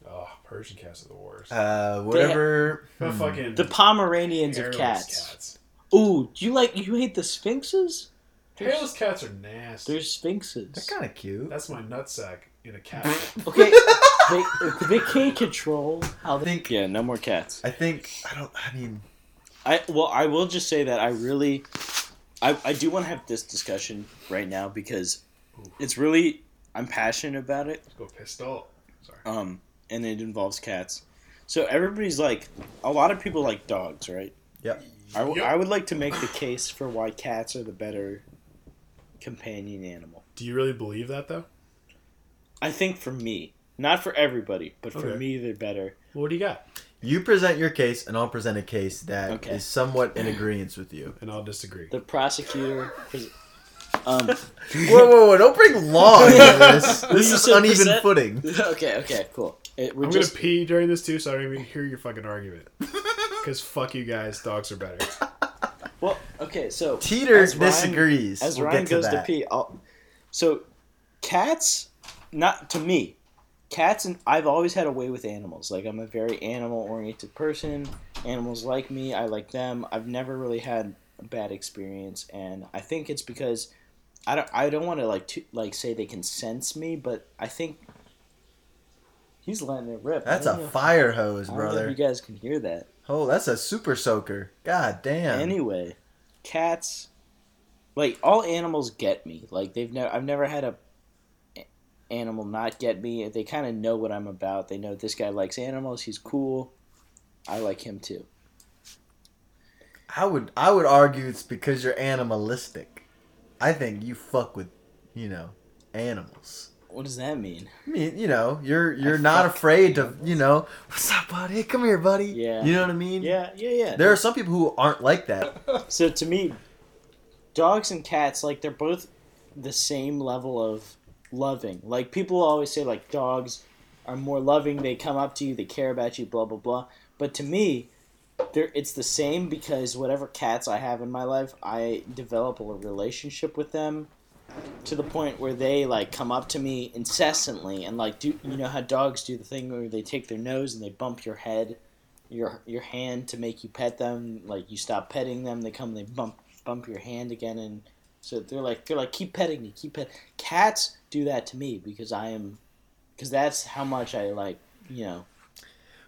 Oh, Persian cats are the worst. Uh, whatever. the fucking The Pomeranians of hairless cats. Ooh, do you like you hate the sphinxes? Hairless cats are nasty. They're sphinxes. They're kind of cute. That's my nutsack in a cat. [LAUGHS] Okay, they, they can't control how I they. think. Yeah, no more cats. I think. I don't. I mean. I well, I will just say that I really, I I do want to have this discussion right now because it's really I'm passionate about it. Go pistol. Sorry. um, and it involves cats. So everybody's like, a lot of people like dogs, right? Yep. I, w- Yep. I would like to make the case for why cats are the better companion animal. Do you really believe that though? I think for me, not for everybody, but for Okay. me, they're better. What do you got? You present your case, and I'll present a case that is Okay. somewhat in agreement with you. And I'll disagree. The prosecutor, pres- um, [LAUGHS] Whoa, whoa, whoa! Don't bring law [LAUGHS] into this. This you is said uneven present- footing. [LAUGHS] okay, okay, cool. It, we're I'm just gonna pee during this too, so I don't even hear your fucking argument. Because fuck you guys, dogs are better. well, okay. So Teeter as Ryan- disagrees. As we'll Ryan get to goes to that. pee, I'll, so cats, not to me, cats and I've always had a way with animals. Like I'm a very animal oriented person. Animals like me, I like them. I've never really had a bad experience, and I think it's because I don't I don't want to like to, like say they can sense me, but I think he's letting it rip. That's a know- fire hose, I don't know if brother. you guys can hear that. Oh, that's a super soaker. God damn. Anyway, cats, like all animals get me. Like they've never, I've never had a- animal not get me. They kind of know what I'm about. They know this guy likes animals. He's cool. I like him too. I would I would argue it's because you're animalistic. I think you fuck with, you know, animals. What does that mean? I mean, you know, you're you're I not afraid to, you know, what's up, buddy? Come here, buddy. Yeah. You know what I mean? Yeah, yeah, yeah. There are some people who aren't like that. [LAUGHS] So to me, dogs and cats, like they're both the same level of loving. Like people always say, like dogs are more loving. They come up to you, they care about you, blah blah blah. But to me, it's the same because whatever cats I have in my life, I develop a relationship with them to the point where they like come up to me incessantly and like do you know how dogs do the thing where they take their nose and they bump your head your your hand to make you pet them like you stop petting them they come they bump bump your hand again and so they're like they're like keep petting me keep pet cats do that to me because i am because that's how much i like you know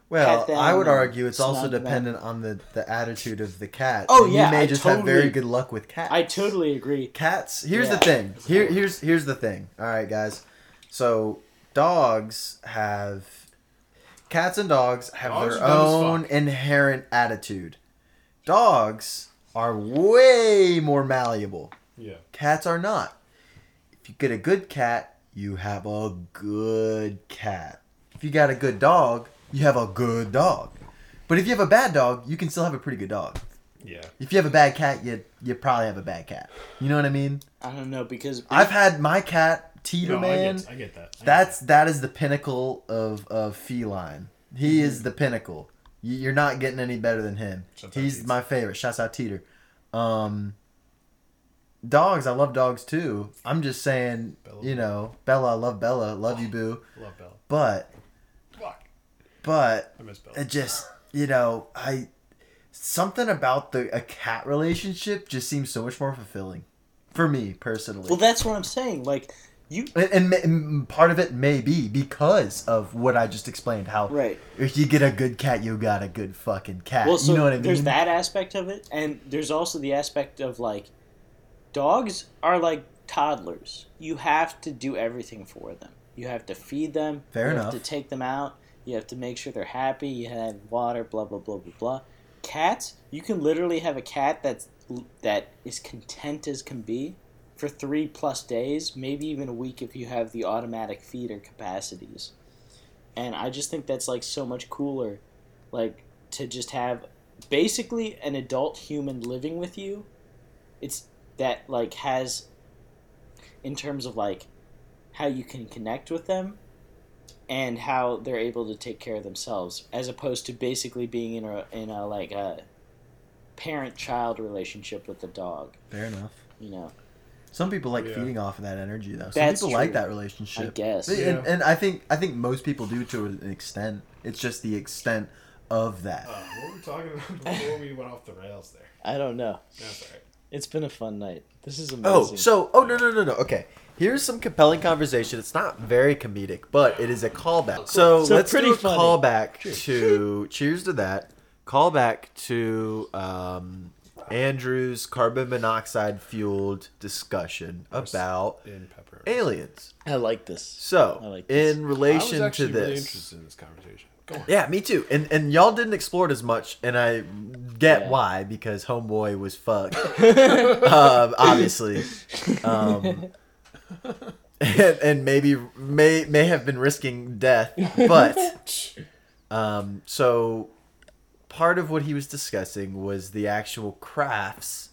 Well, I would argue it's also snug them. dependent on the, the attitude of the cat. Oh, And yeah, you may I just have very good luck with cats. i totally agree Cats. Here's the thing. Here, here's here's the thing. All right, guys. So dogs have cats and dogs have Dogs their are dumb as own inherent attitude. Dogs are way more malleable. Yeah. Cats are not. If you get a good cat, you have a good cat. If you got a good dog, you have a good dog. But if you have a bad dog, you can still have a pretty good dog. Yeah. If you have a bad cat, you you probably have a bad cat. You know what I mean? i don't know because I've had my cat Teeter No, man. I get, I get that. I get That's that is the pinnacle of of feline. He is the pinnacle. You- You're not getting any better than him. Shouts He's my favorite. Shouts out Teeter. Um, dogs, I love dogs too. I'm just saying, Bella. you know, Bella, I love Bella, love you, boo. [SIGHS] Love Bella. But Fuck. but I miss Bella. it just you know I something about the a cat relationship just seems so much more fulfilling for me personally. well that's what i'm saying like you and, and, and part of it may be because of what I just explained. How Right. if you get a good cat, you got a good fucking cat. Well, so you know what I mean? there's that aspect of it, and there's also the aspect of like, dogs are like toddlers. You have to do everything for them. You have to feed them. Fair you enough. have to take them out. You have to make sure they're happy. You have water. Blah blah blah blah blah. Cats, you can literally have a cat that's that is content as can be for three plus days, maybe even a week if you have the automatic feeder capacities. And I just think that's like so much cooler, like to just have basically an adult human living with you. It's that like has in terms of like how you can connect with them and how they're able to take care of themselves as opposed to basically being in a in a like a parent child relationship with the dog Fair enough. you know Some people like Yeah. feeding off of that energy, though. Some That's people like that relationship. I guess. And, Yeah. and I think I think most people do to an extent. It's just the extent of that. Uh, what were we talking about before we went off the rails there? i don't know That's all right. It's been a fun night this is amazing Oh, so oh no no no no. Okay, here's some compelling conversation. It's not very comedic, but it is a callback. So, So let's pretty do a funny. callback to cheers to that. Callback to um, Andrew's carbon monoxide fueled discussion about In pepper. aliens. i like this So, I like this. in I was relation to actually really this, interested in this conversation. Go on. yeah, me too. And and y'all didn't explore it as much, and I get Yeah. why because Homeboy was fucked, [LAUGHS] um, obviously, [LAUGHS] um, and, and maybe may may have been risking death, but [LAUGHS] um, so part of what he was discussing was the actual crafts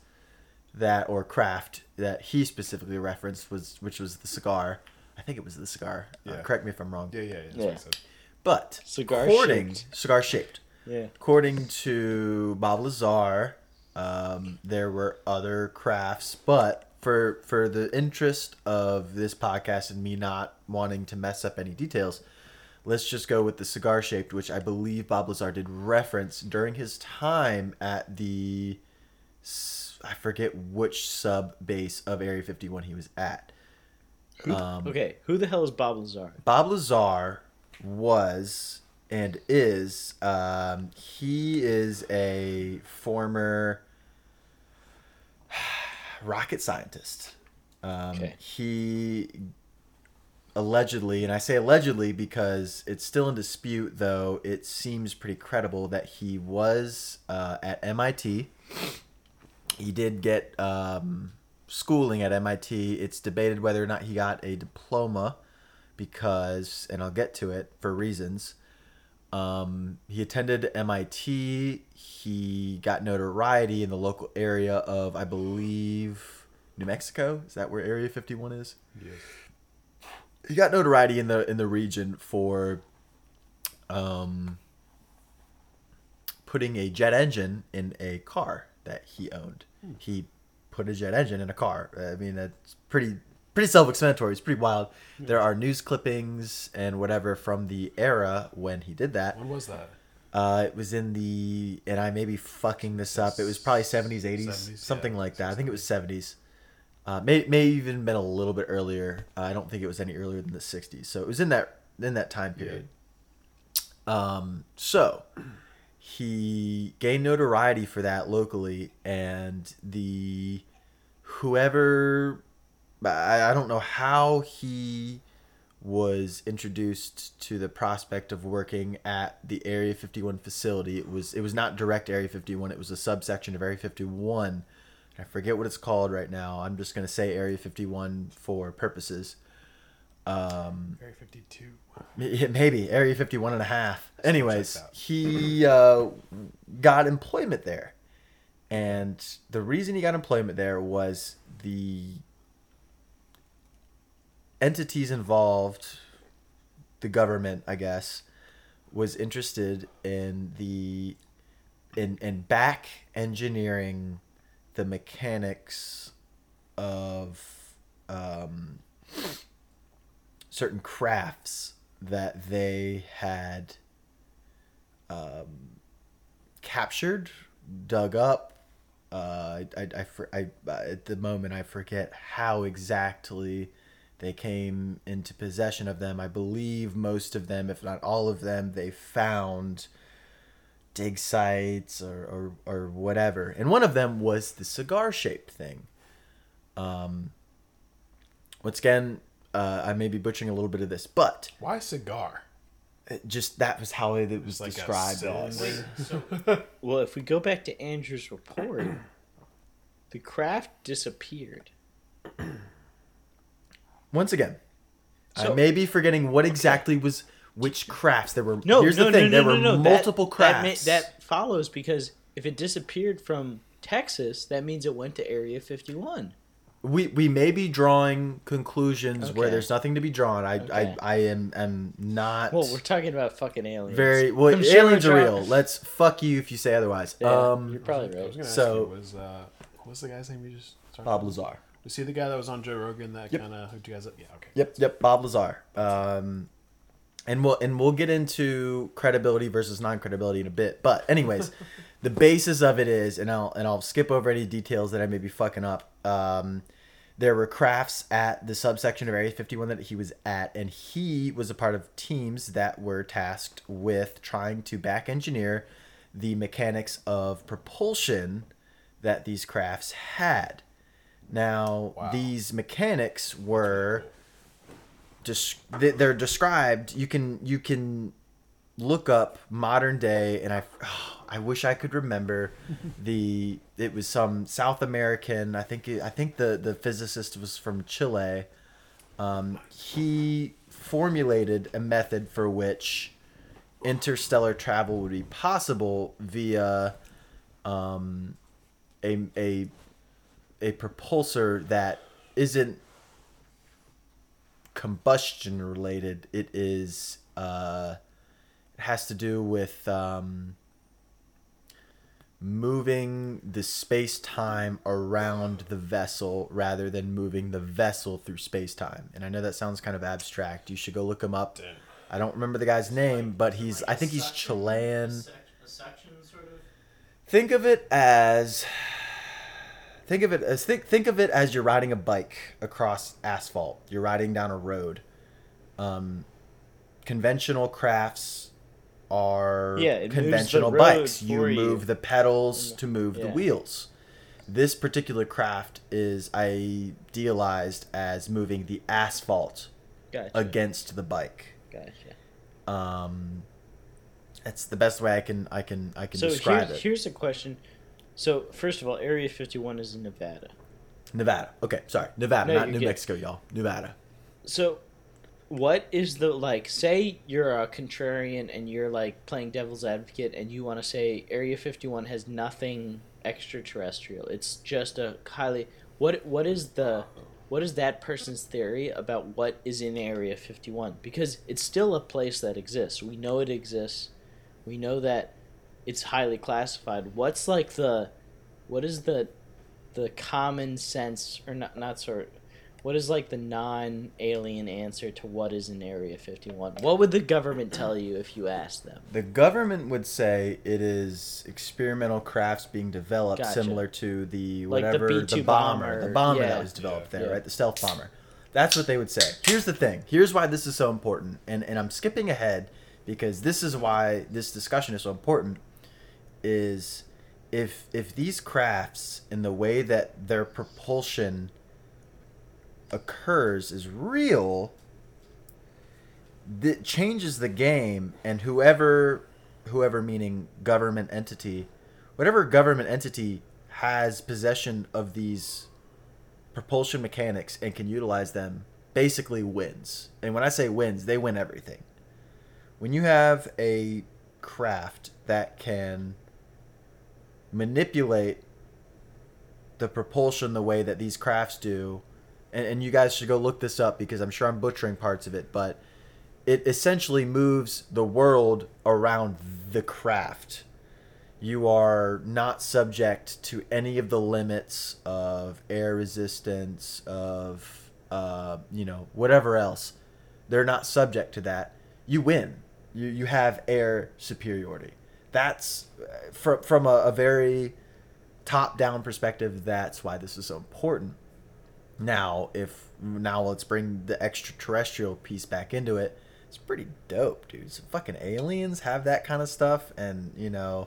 that or craft that he specifically referenced was which was the cigar. I think it was the cigar. Uh, correct me if I'm wrong. Yeah, yeah, yeah. That's Yeah. what I said. But Cigar according shaped. cigar shaped. yeah According to Bob Lazar, um, there were other crafts, but for for the interest of this podcast and me not wanting to mess up any details, let's just go with the cigar shaped, which I believe Bob Lazar did reference during his time at the I forget which sub base of Area 51 he was at. Um, okay who the hell is bob lazar Bob Lazar was and is um, he is a former [SIGHS] rocket scientist. Um, Okay. He allegedly, and I say allegedly because it's still in dispute, though it seems pretty credible that he was uh, at MIT. He did get um, schooling at MIT. It's debated whether or not he got a diploma because, and I'll get to it for reasons. Um, he attended MIT. He got notoriety in the local area of, I believe, New Mexico. Is that where Area 51 is? Yes. He got notoriety in the in the region for um, putting a jet engine in a car that he owned. He put a jet engine in a car. I mean, that's pretty pretty self-explanatory. It's pretty wild. There are news clippings and whatever from the era when he did that. When was that? Uh, it was in the, and I may be fucking this up. It was probably 70s, 80s, something yeah, like that. I think it was 70s. Uh, may may even been a little bit earlier. Uh, I don't think it was any earlier than the 60s. So it was in that in that time period. Um, so he gained notoriety for that locally, and the whoever I, I don't know how he was introduced to the prospect of working at the Area 51 facility. It was it was not direct Area 51. It was a subsection of Area 51. I forget what it's called right now. I'm just gonna say Area 51 for purposes. Um, Area 52. maybe Area 51 and a half. Anyways, that. he uh, got employment there. And the reason he got employment there was the entities involved, the government, I guess, was interested in the in in back engineering the mechanics of um, certain crafts that they had um, captured, dug up. Uh, I, I, I, I, at the moment, I forget how exactly they came into possession of them. I believe most of them, if not all of them, they found dig sites or, or, or whatever. And one of them was the cigar shaped thing. Um, once again, uh, I may be butchering a little bit of this, but Why cigar? it just that was how it, it was Like described as. cylinder? [LAUGHS] Well, if we go back to Andrew's report, the craft disappeared. [CLEARS THROAT] Once again, I may be forgetting what exactly was which crafts. There were No, here's no, the thing. no, there were no, no. That- multiple that ma- crafts. That, follows because if it disappeared from Texas, that means it went to Area 51. we we may be drawing conclusions where there's nothing to be drawn. I Okay. I, I am am not Well, we're talking about fucking aliens. very [LAUGHS] well. I'm aliens we're are real. Let's fuck you if you say otherwise. Yeah, um, you're probably I was right. gonna ask So- you, was uh, what was the guy's name you just? Bob Lazar. Was he the guy that was on Joe Rogan that Yep. kind of hooked you guys up? Yeah, okay. Yep, yep, Bob Lazar. Um, and we'll and we'll get into credibility versus non-credibility in a bit. But anyways, [LAUGHS] the basis of it is, and I'll and I'll skip over any details that I may be fucking up. Um, there were crafts at the subsection of Area 51 that he was at, and he was a part of teams that were tasked with trying to back engineer the mechanics of propulsion that these crafts had. Now, Wow. these mechanics were just they're described you can you can look up modern day and i [SIGHS] i wish i could remember [LAUGHS] the it was some south american i think i think the the physicist was from chile um, he formulated a method for which interstellar travel would be possible via um, a a a propulsor that isn't combustion related. It is uh, it has to do with um, moving the space time around the vessel rather than moving the vessel through space time. And I know that sounds kind of abstract. You should go look him up. Damn. I don't remember the guy's name, but he's I think he's Chilean. Think of it as think of it as think think of it as you're riding a bike across asphalt. You're riding down a road. Um, conventional crafts are Yeah, it moves the conventional bikes. You for you. move the pedals to move the wheels. This particular craft is idealized as moving the asphalt Gotcha. against the bike. Gotcha. Um, that's the best way I can I can I can So describe here's, it. here's a question. So first of all, Area 51 is in Nevada. Nevada. Okay, sorry, Nevada, No, not New good. Mexico, y'all. Nevada. So, what is the like? Say you're a contrarian and you're like playing devil's advocate, and you want to say Area Fifty One has nothing extraterrestrial. It's just a highly what what is the what is that person's theory about what is in Area Fifty One? Because it's still a place that exists. We know it exists. We know that it's highly classified. What's like the what is the the common sense or not not sort what is like the non-alien answer to what is in area 51 what would the government tell you if you asked them The government would say it is experimental crafts being developed Gotcha. similar to the Like the whatever the, bomber, bomber, the bomber yeah. that was developed there, Yeah. right? The stealth bomber. That's what they would say. Here's the thing. Here's why this is so important, and and I'm skipping ahead because this is why this discussion is so important. Is if if these crafts and the way that their propulsion occurs is real that changes the game and whoever whoever meaning government entity whatever government entity has possession of these propulsion mechanics and can utilize them basically wins. And when i say wins they win everything. When you have a craft that can manipulate the propulsion the way that these crafts do and, and you guys should go look this up because i'm sure i'm butchering parts of it but it essentially moves the world around the craft. You are not subject to any of the limits of air resistance, of uh, you know whatever else. They're not subject to that. You win. You you have air superiority. That's from from a, a very top down perspective. That's why this is so important. Now, if now let's bring the extraterrestrial piece back into it. It's pretty dope, dude. Some fucking aliens have that kind of stuff, and you know,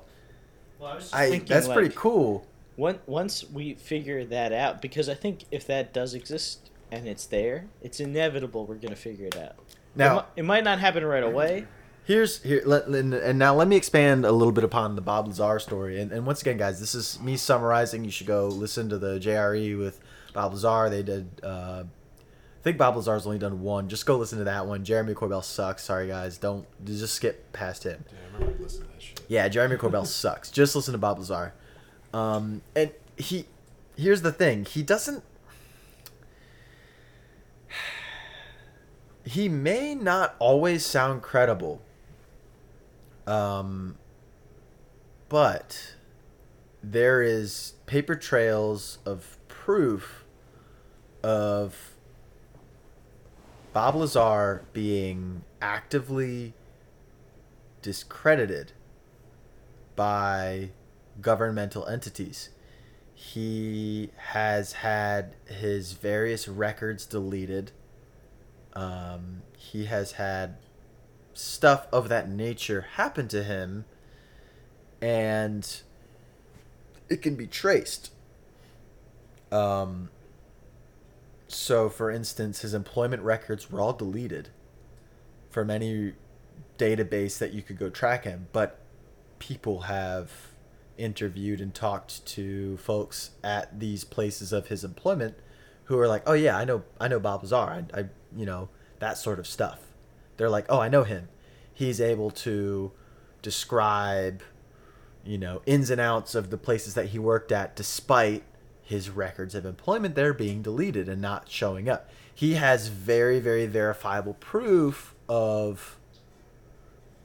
well, I was just I thinking, that's pretty cool. Once once we figure that out, because I think if that does exist and it's there, it's inevitable we're gonna figure it out. Now- it, mi- it might not happen right away. Here's here, let, and and now let me expand a little bit upon the Bob Lazar story. And, and once again, guys, this is me summarizing. You should go listen to the JRE with Bob Lazar. They did. Uh, I think Bob Lazar's only done one. Just go listen to that one. Jeremy Corbell sucks. Sorry, guys. Don't just skip past him. Yeah, I remember listening to that shit. Yeah, Jeremy Corbell [LAUGHS] sucks. Just listen to Bob Lazar. Um, and he, here's the thing. He doesn't. [SIGHS] He may not always sound credible. Um, but there is paper trails of proof of Bob Lazar being actively discredited by governmental entities. He has had his various records deleted. Um, he has had stuff of that nature happen to him, and it can be traced. Um, so, for instance, his employment records were all deleted from any database that you could go track him, but people have interviewed and talked to folks at these places of his employment who are like, "Oh yeah, I know, I know Bob Lazar. I, I you know, that sort of stuff." They're like, "Oh, I know him. He's able to describe, you know, ins and outs of the places that he worked at, despite his records of employment there being deleted and not showing up. He has very, very verifiable proof of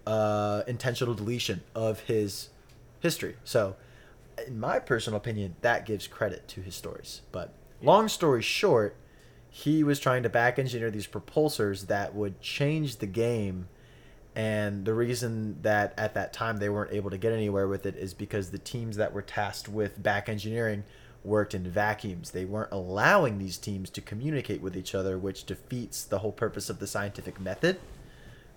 uh, intentional deletion of his history. So, in my personal opinion, that gives credit to his stories. But long story short, he was trying to back engineer these propulsors that would change the game. And the reason that at that time they weren't able to get anywhere with it is because the teams that were tasked with back engineering worked in vacuums. They weren't allowing these teams to communicate with each other, which defeats the whole purpose of the scientific method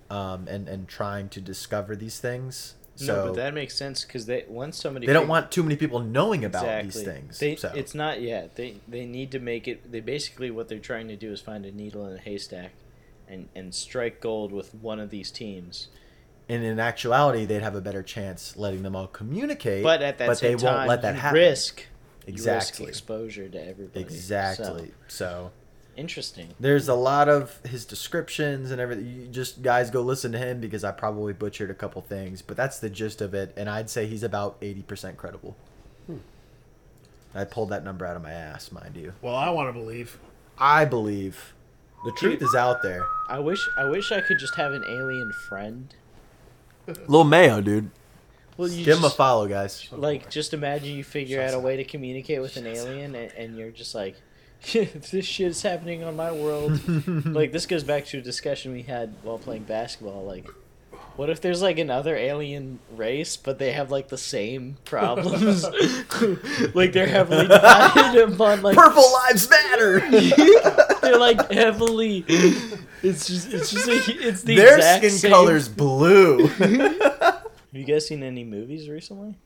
um, and, and trying to discover these things. So no, but that makes sense because they once somebody they don't want too many people knowing about these things. They, so. It's not yet. They they need to make it. They basically what they're trying to do is find a needle in a haystack, and and strike gold with one of these teams. and in actuality, they'd have a better chance letting them all communicate. But at that but same they time, won't let that happen. risk you risk Exactly. exposure to everybody. Exactly. So, so interesting. There's a lot of his descriptions and everything. You just guys go listen to him because I probably butchered a couple things, but that's the gist of it. And I'd say he's about eighty percent credible. Hmm. I pulled that number out of my ass, mind you. Well, I want to believe. I believe the truth is out there. I wish I wish I could just have an alien friend. [LAUGHS] Little Mayo, dude. Well, you Give him a follow, guys. like just imagine you figure out a way to communicate with an alien, and, and you're just like, [LAUGHS] this shit is happening on my world. [LAUGHS] like this goes back to a discussion we had while playing basketball. Like, what if there's like another alien race, but they have like the same problems? [LAUGHS] like they're heavily divided upon like Purple lives matter. they're like heavily. It's just it's just a, it's the Their skin same- color's blue. Have you guys seen any movies recently?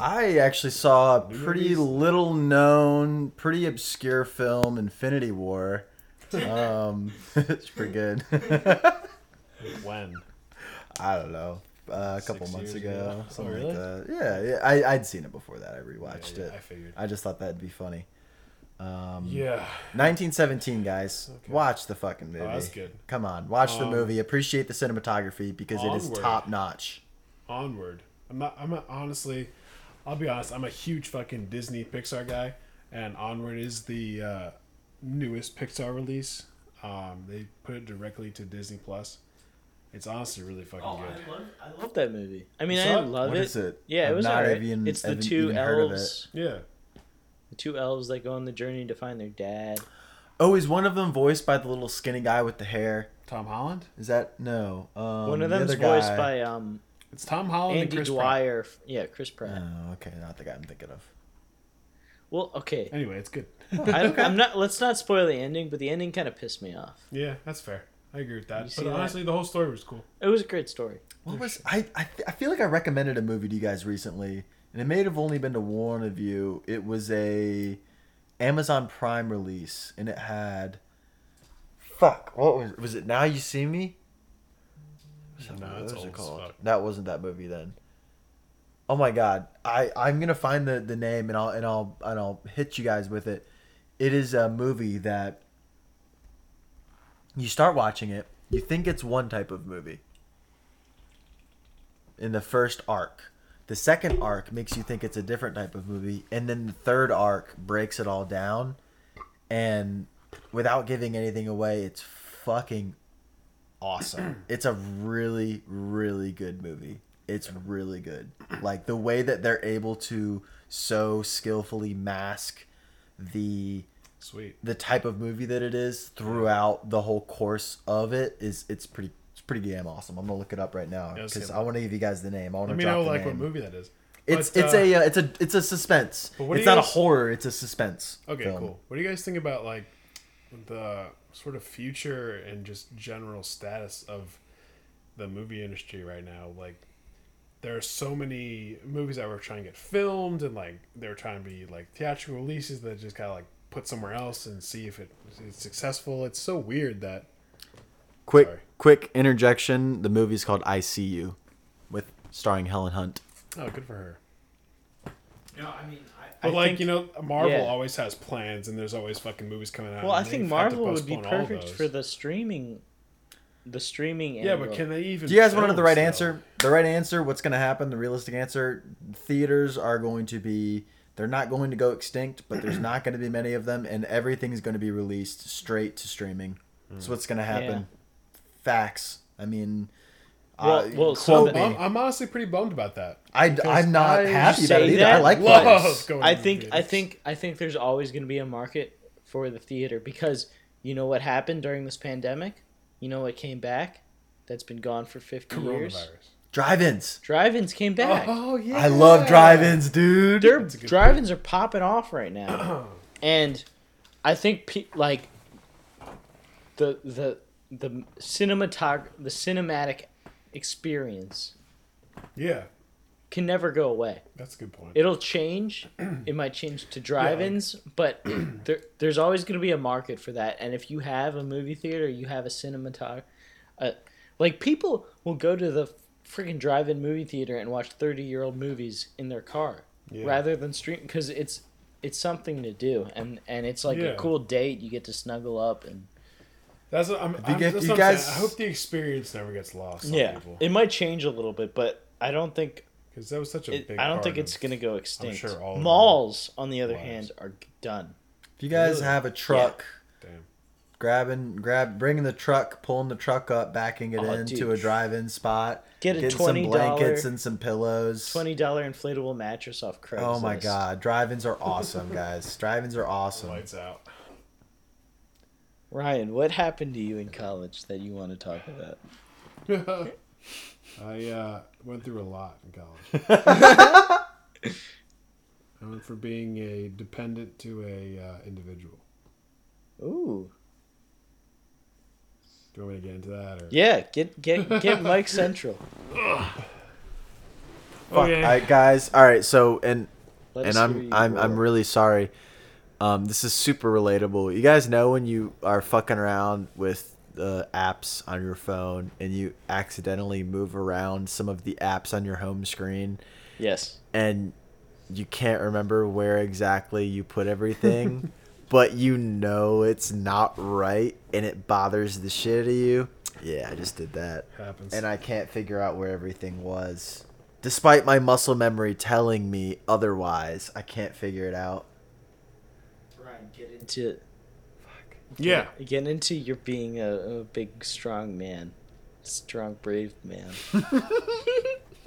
I actually saw a pretty little known, pretty obscure film, Infinity War. Um, [LAUGHS] it's pretty good. When? [LAUGHS] I don't know. Uh, a couple Six months ago, ago? something Oh, like that. Yeah, yeah I, I'd seen it before that. I rewatched Yeah, yeah, it. I figured. I just thought that'd be funny. Um, Yeah. 1917, guys. Okay. Watch the fucking movie. Oh, that's good. Come on, watch the Um, movie. Appreciate the cinematography because it is top notch. Onward. I'm not. I'm not, honestly. I'll be honest. I'm a huge fucking Disney Pixar guy, and Onward is the uh, newest Pixar release. Um, they put it directly to Disney Plus. It's honestly really fucking good. love I love that movie. I mean, You I love What it. is it? Yeah, it I've was not alright. even- it's the two even heard of it. elves. Yeah. The two elves that go on the journey to find their dad. Oh, is one of them voiced by the little skinny guy with the hair? Tom Holland. Is that no? Um, One of the is voiced guy- by um It's Tom Holland and Andy Chris Pratt. Yeah, Chris Pratt. Oh, okay, not the guy I'm thinking of. Well, okay. Anyway, it's good. I don't, I'm not. Let's not spoil the ending, but the ending kind of pissed me off. yeah, that's fair. I agree with that. see But that? honestly, the whole story was cool. It was a great story. What was I? I, I feel like I recommended a movie to you guys recently, and it may have only been to one of you. It was a Amazon Prime release, and it had fuck. What was was it? Now you see me. No, what was it called? fuck. That wasn't that movie then. Oh my god, I I'm gonna find the the name and I'll and I'll and I'll hit you guys with it. It is a movie that you start watching it, you think it's one type of movie. In the first arc, the second arc makes you think it's a different type of movie, and then the third arc breaks it all down, and without giving anything away, it's fucking awesome. [CLEARS THROAT] It's a really, really good movie. It's really good. Like the way that they're able to so skillfully mask the Sweet. the type of movie that it is throughout the whole course of it is it's pretty it's pretty damn awesome. I'm gonna look it up right now because. I want to give you guys the name. I want to Let me know like name. what movie that is. It's But, it's uh, a uh, it's a it's a suspense. But what do It's not a horror. It's a suspense. Okay, film. cool. What do you guys think about like the sort of future and just general status of the movie industry right now? Like, there are so many movies that were trying to get filmed, and like they're trying to be like theatrical releases that just kind of like put somewhere else and see if it is successful. It's so weird that Quick Sorry. quick interjection. The movie's called I See You, with starring Helen Hunt. oh, good for her. You know, I mean, I, But like you know, Marvel yeah. always has plans, and there's always fucking movies coming out. well, I think they've had to Marvel would be perfect for the streaming, the streaming. Yeah, angle. but can they even? Do you guys want to know the right still? answer? The right answer. What's going to happen? The realistic answer. Theaters are going to be. They're not going to go extinct, but there's not going to be many of them, and everything's going to be released straight to streaming. That's hmm. what's going to happen. Facts. I mean, Well- uh, well, so quote the- me. I'm, I'm honestly pretty bummed about that. I, I'm not I happy about it say either. I like but- those. Going I think I think I think there's always going to be a market for the theater because you know what happened during this pandemic. You know what came back? That's been gone for 50 years. Drive-ins. Drive-ins came back. Oh yeah, I love drive-ins, dude. Their That's a good drive-ins are popping off right now, [CLEARS THROAT] and I think pe- like the the the cinematog the cinematic experience Yeah, can never go away. that's a good point. It'll change. [CLEARS THROAT] It might change to drive-ins, but [CLEARS THROAT] there there's always going to be a market for that. And if you have a movie theater, you have a cinematog, uh, like people will go to the freaking drive-in movie theater and watch 30-year-old movies in their car Yeah. rather than stream because it's it's something to do, and and it's like Yeah. a cool date. You get to snuggle up, and That's what I'm. I'm get- that's you what I'm guys- saying. I hope the experience never gets lost. yeah, people. it might change a little bit, but I don't think because that was such a it, big. I don't part think of- it's gonna go extinct. sure all Malls, on the other lives. hand, are done. If you guys Really? have a truck, Damn. grabbing, grab, bringing the truck, pulling the truck up, backing it Oh, into dude. a drive-in spot, Get a getting some blankets and some pillows. Twenty dollar inflatable mattress off Craigslist. Oh my god, drive-ins are awesome, guys. Drive-ins are awesome. Lights out. Ryan, what happened to you in college that you want to talk about? [LAUGHS] I uh, went through a lot in college. [LAUGHS] I went from being a dependent to a uh, individual. Ooh, Do you want me to get into that? Or? yeah, get get get [LAUGHS] Mike Central. Fuck, Okay. I, guys. All right, so and Let and I'm I'm I'm really sorry. Um, this is super relatable. You guys know when you are fucking around with the apps on your phone and you accidentally move around some of the apps on your home screen yes. and you can't remember where exactly you put everything, [LAUGHS] but you know it's not right and it bothers the shit out of you. Yeah, I just did that. Happens. And I can't figure out where everything was. Despite my muscle memory telling me otherwise, I can't figure it out. Ryan, get into Fuck. yeah. get into your being a, a big, strong man, strong, brave man. [LAUGHS]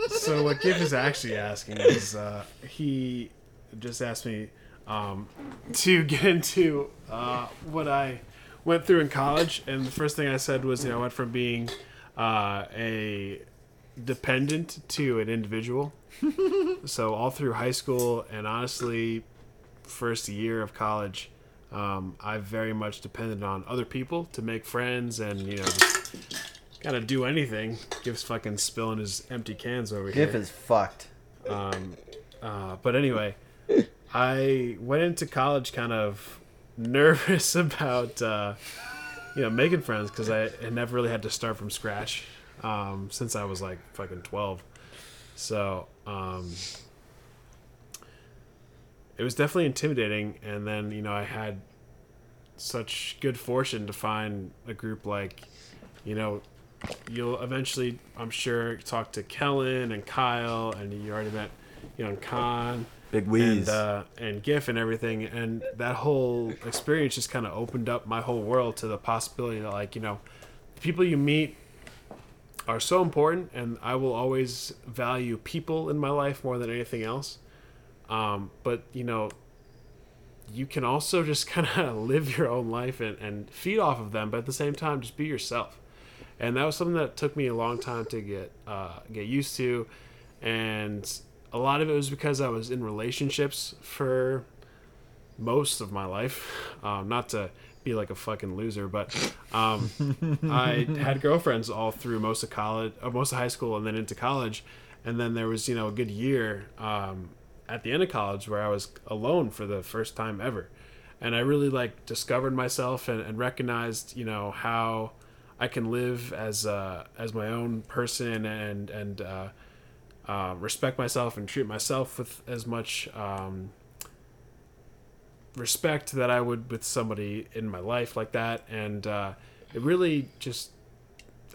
so what Giff is actually asking is uh, he just asked me um, to get into uh, what I went through in college, and the first thing I said was, you know, I went from being uh, a dependent to an individual. [LAUGHS] so all through high school and honestly, first year of college, um, I very much depended on other people to make friends and you know. Just, Gotta do anything. Gives fucking spilling his empty cans over here. Gif is fucked. Um, uh, but anyway, I went into college kind of [LAUGHS] nervous about uh, you know making friends because I had never really had to start from scratch um, since I was like fucking twelve. So um, it was definitely intimidating. And then you know I had such good fortune to find a group like you know you'll eventually, I'm sure, talk to Kellen and Kyle, and you already met, you know, Khan Big Wheeze. and uh, and GIF and everything, and that whole experience just kind of opened up my whole world to the possibility that, like, you know, the people you meet are so important, and I will always value people in my life more than anything else. Um, but you know, you can also just [LAUGHS] kind of live your own life and, and feed off of them, but at the same time, just be yourself. And that was something that took me a long time to get uh, get used to, and a lot of it was because I was in relationships for most of my life. [LAUGHS] Um, not to be like a fucking loser, but um, [LAUGHS] I had girlfriends all through most of college, uh, most of high school, and then into college. And then there was you know a good year um, at the end of college where I was alone for the first time ever, and I really like discovered myself and, and recognized you know how I can live as uh, as my own person and and uh, uh, respect myself and treat myself with as much um, respect that I would with somebody in my life like that, and uh, it really just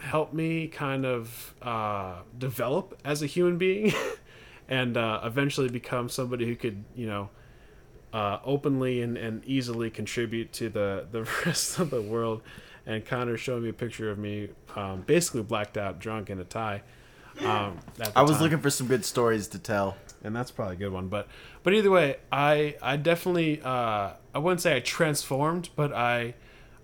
helped me kind of uh, develop as a human being, [LAUGHS] and uh, eventually become somebody who could you know. Uh, openly and, and easily contribute to the, the [LAUGHS] rest of the world and Connor showed me a picture of me um, basically blacked out drunk in a tie um, at the I was time. looking for some good stories to tell. and that's probably a good one but but either way i i definitely uh i wouldn't say i transformed but i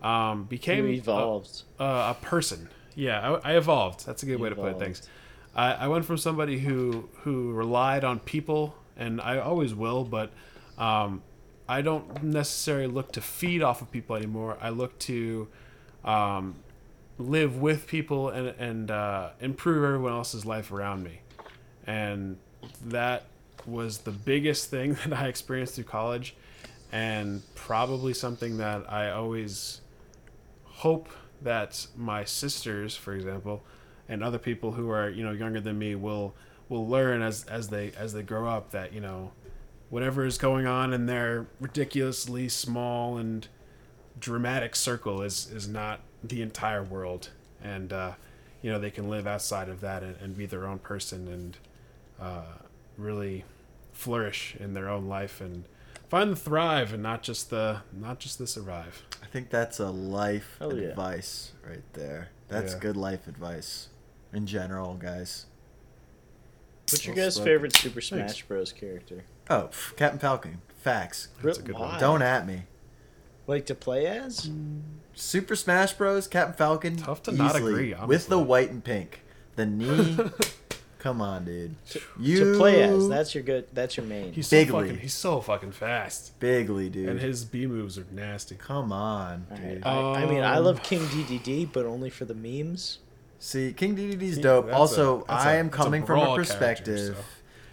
um became You evolved. a, a person yeah I, I evolved that's a good way to put it things I, I went from somebody who who relied on people and i always will but um i don't necessarily look to feed off of people anymore. I look to um, live with people and and uh, improve everyone else's life around me, and that was the biggest thing [LAUGHS] that I experienced through college, and probably something that I always hope that my sisters, for example, and other people who are you know younger than me will will learn as as they as they grow up that you know whatever is going on in their ridiculously small and dramatic circle is is not the entire world, and uh, you know they can live outside of that and, and be their own person and uh, really flourish in their own life and find the thrive and not just the not just the survive. I think that's a life Hell yeah. advice right there. That's Yeah. good life advice in general, guys. What's your guys' spoken. favorite Super Smash Thanks. Bros. character? Oh, pff, Captain Falcon. Facts. That's a Re- good one. Don't at me. like to play as. Super Smash Bros. Captain Falcon. Tough to not easily, agree, With the white and pink. The [LAUGHS] knee. Come on, dude. You To play as. That's your good. That's your main. He's so Bigly. fucking he's so fucking fast, bigly, dude. and his B moves are nasty. Come on, All dude. right. I, I mean, I Um, love King Dedede, but only for the memes. See, King Dedede's See, dope. that's also, a- that's I a- am that's a coming from a perspective. so.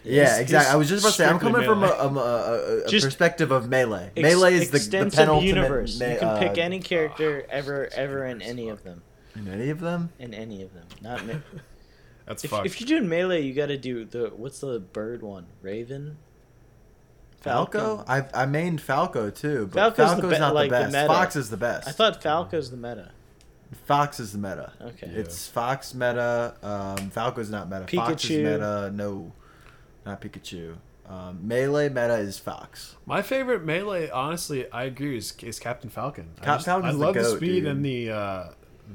Yeah, He's- exactly. he's I was just about to say, I'm strictly coming from a, melee. a, a, a, a Just perspective of melee. Ex- melee is the, the extensive penultimate. universe. ma- you can pick uh, any character ever, ever in any of them. In any of them? In any of them, not me- [LAUGHS] That's if, fucked. if you're doing melee, you got to do the what's the bird one? Raven. Falco? I I mained Falco too, but Falco's the be- not like, the the best. meta. Fox is the best. I thought Falco's the meta. Fox is the meta. Okay. It's Fox meta. Um, Falco's not meta. Fox is Pikachu. meta. No, not Pikachu. Um, melee meta is Fox. My favorite melee, honestly, I agree, is, is Captain Falcon. I, Cap- just- I the love the goat, speed dude. and the uh,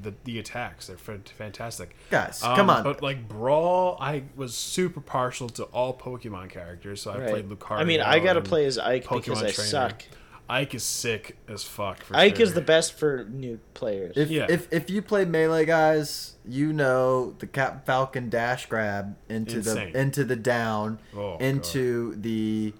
the the attacks. They're fantastic. Guys, Um, come on. But like Brawl, I was super partial to all Pokemon characters, so I Right. played Lucario. I mean, I gotta play as Ike because I Trainer. suck. Ike is sick as fuck. For Ike sure. is the best for new players. If, Yeah. if if you play melee guys, you know the Cap Falcon dash grab into Insane. the into the down, Oh, into the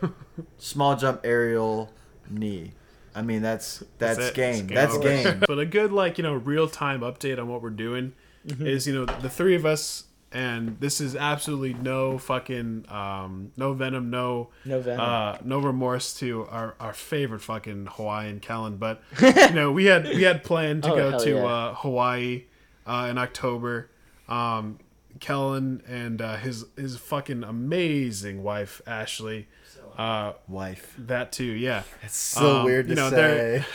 [LAUGHS] small jump aerial knee. I mean that's that's, it. game. It's That's over. game. [LAUGHS] but a good like you know real time update on what we're doing mm-hmm. is you know the three of us and this is absolutely no fucking um no venom no No venom. uh no remorse to our our favorite fucking hawaiian kellen but [LAUGHS] you know we had we had planned to Oh, go to yeah. uh hawaii uh in october um kellen and uh his his fucking amazing wife ashley uh Wife. that too yeah It's so Um, weird to you know, say. [LAUGHS]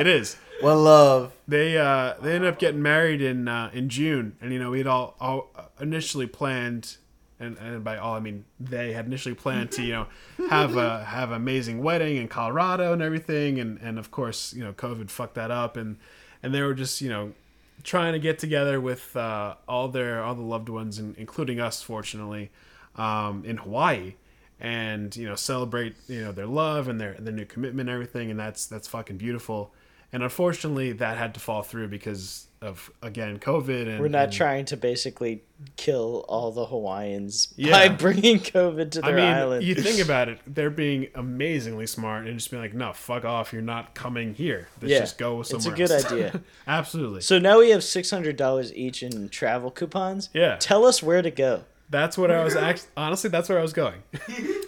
it is One love. they uh they ended up getting married in uh in June. And you know we'd all, all initially planned and, and by all I mean they had initially planned to you know have a [LAUGHS] have an amazing wedding in Colorado and everything. And and of course you know COVID fucked that up. And and they were just you know trying to get together with uh, all their all the loved ones and including us fortunately um, in Hawaii and you know celebrate you know their love and their their new commitment and everything. And that's that's fucking beautiful and unfortunately that had to fall through because of again COVID and We're not and- trying to basically kill all the Hawaiians by [LAUGHS] bringing COVID to I mean, island. you think [LAUGHS] about it, they're being amazingly smart and just being like, no, fuck off, you're not coming here. Let's Yeah, just go somewhere." Else. It's a somewhere good else." idea. [LAUGHS] Absolutely. so now we have six hundred dollars each in travel coupons. Yeah. Tell us where to go. That's what I was actually, honestly, that's where I was going.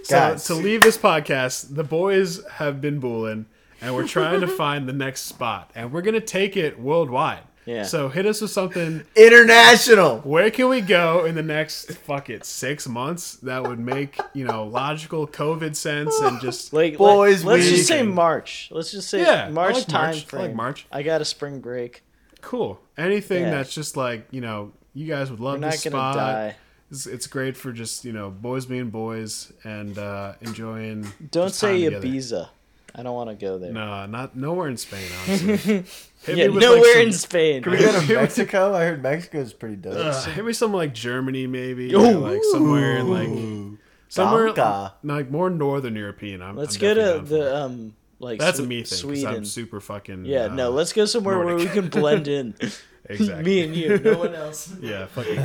So Guys. to leave this podcast, the boys have been booling and we're trying to [LAUGHS] find the next spot and we're going to take it worldwide. Yeah. So hit us with something. International. Where can we go in the next, fuck it, six months that would make, you know, logical COVID sense and just [SIGHS] Like Boys let, us just say March. Let's just say Yeah, March like time March. I like. March. I got a spring break. cool. Anything Yeah. that's just like, you know, you guys would love We're this gonna spot. die. It's, it's great for just, you know, boys being boys and uh, enjoying. Don't just time say together. Ibiza. I don't want to go there. No, not nowhere in Spain, [LAUGHS] honestly. Yeah, nowhere like, some- in Spain. Can we go to [LAUGHS] Mexico? I heard Mexico's pretty dope. Uh, hit me somewhere like Germany, maybe. Ooh. or like somewhere in like somewhere Donka. like more northern European. I'm, Let's I'm go to the that. um like That's Swe- a me thing because Sweden. I'm super fucking. yeah, uh, no, let's go somewhere where we can blend in. [LAUGHS] exactly. me and you, no one else. Yeah, fucking.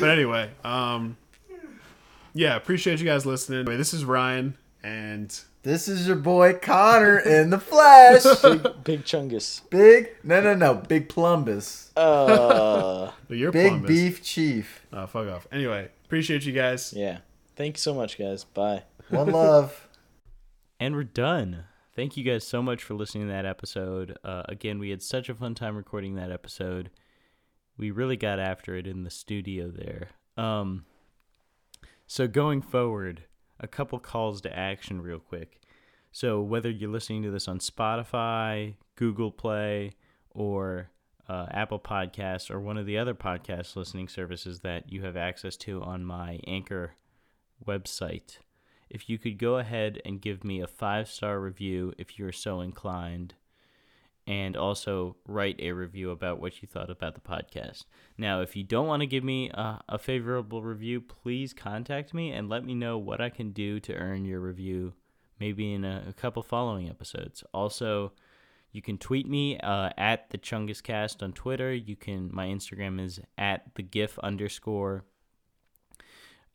but anyway, um, yeah, appreciate you guys listening. Anyway, this is Ryan, and This is your boy Connor in the flesh. [LAUGHS] Big Chungus. Big, no, no, no, Big Plumbus. Uh, [LAUGHS] you're Big Columbus. Beef Chief. Uh, fuck off. Anyway, appreciate you guys. yeah. Thank you so much, guys. Bye. One love. [LAUGHS] And we're done. Thank you guys so much for listening to that episode. Uh, again, we had such a fun time recording that episode. We really got after it in the studio there. Um, so going forward, a couple calls to action real quick. So whether you're listening to this on Spotify, Google Play, or uh, Apple Podcasts, or one of the other podcast listening services that you have access to on my Anchor website, if you could go ahead and give me a five star review if you're so inclined, and also write a review about what you thought about the podcast. Now, if you don't want to give me a, a favorable review, please contact me and let me know what I can do to earn your review, maybe in a, a couple following episodes. Also, you can tweet me uh, at the Chunguscast on Twitter. You can my Instagram is at the GIF underscore.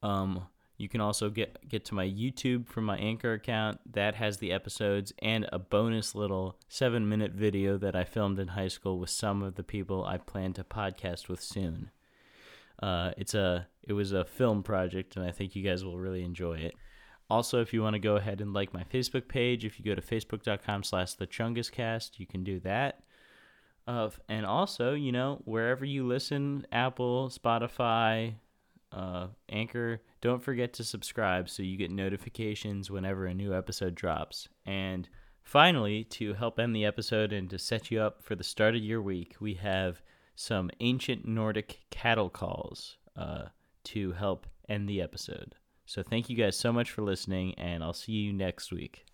Um, you can also get get to my YouTube from my Anchor account. That has the episodes and a bonus little seven minute video that I filmed in high school with some of the people I plan to podcast with soon. Uh, it's a it was a film project, and I think you guys will really enjoy it. Also, if you want to go ahead and like my Facebook page, if you go to facebook.com slash the Chunguscast, you can do that. Uh, and also, you know, wherever you listen, Apple, Spotify, uh, Anchor, don't forget to subscribe so you get notifications whenever a new episode drops. And finally, to help end the episode and to set you up for the start of your week, we have some ancient Nordic cattle calls uh, to help end the episode. So thank you guys so much for listening, and I'll see you next week.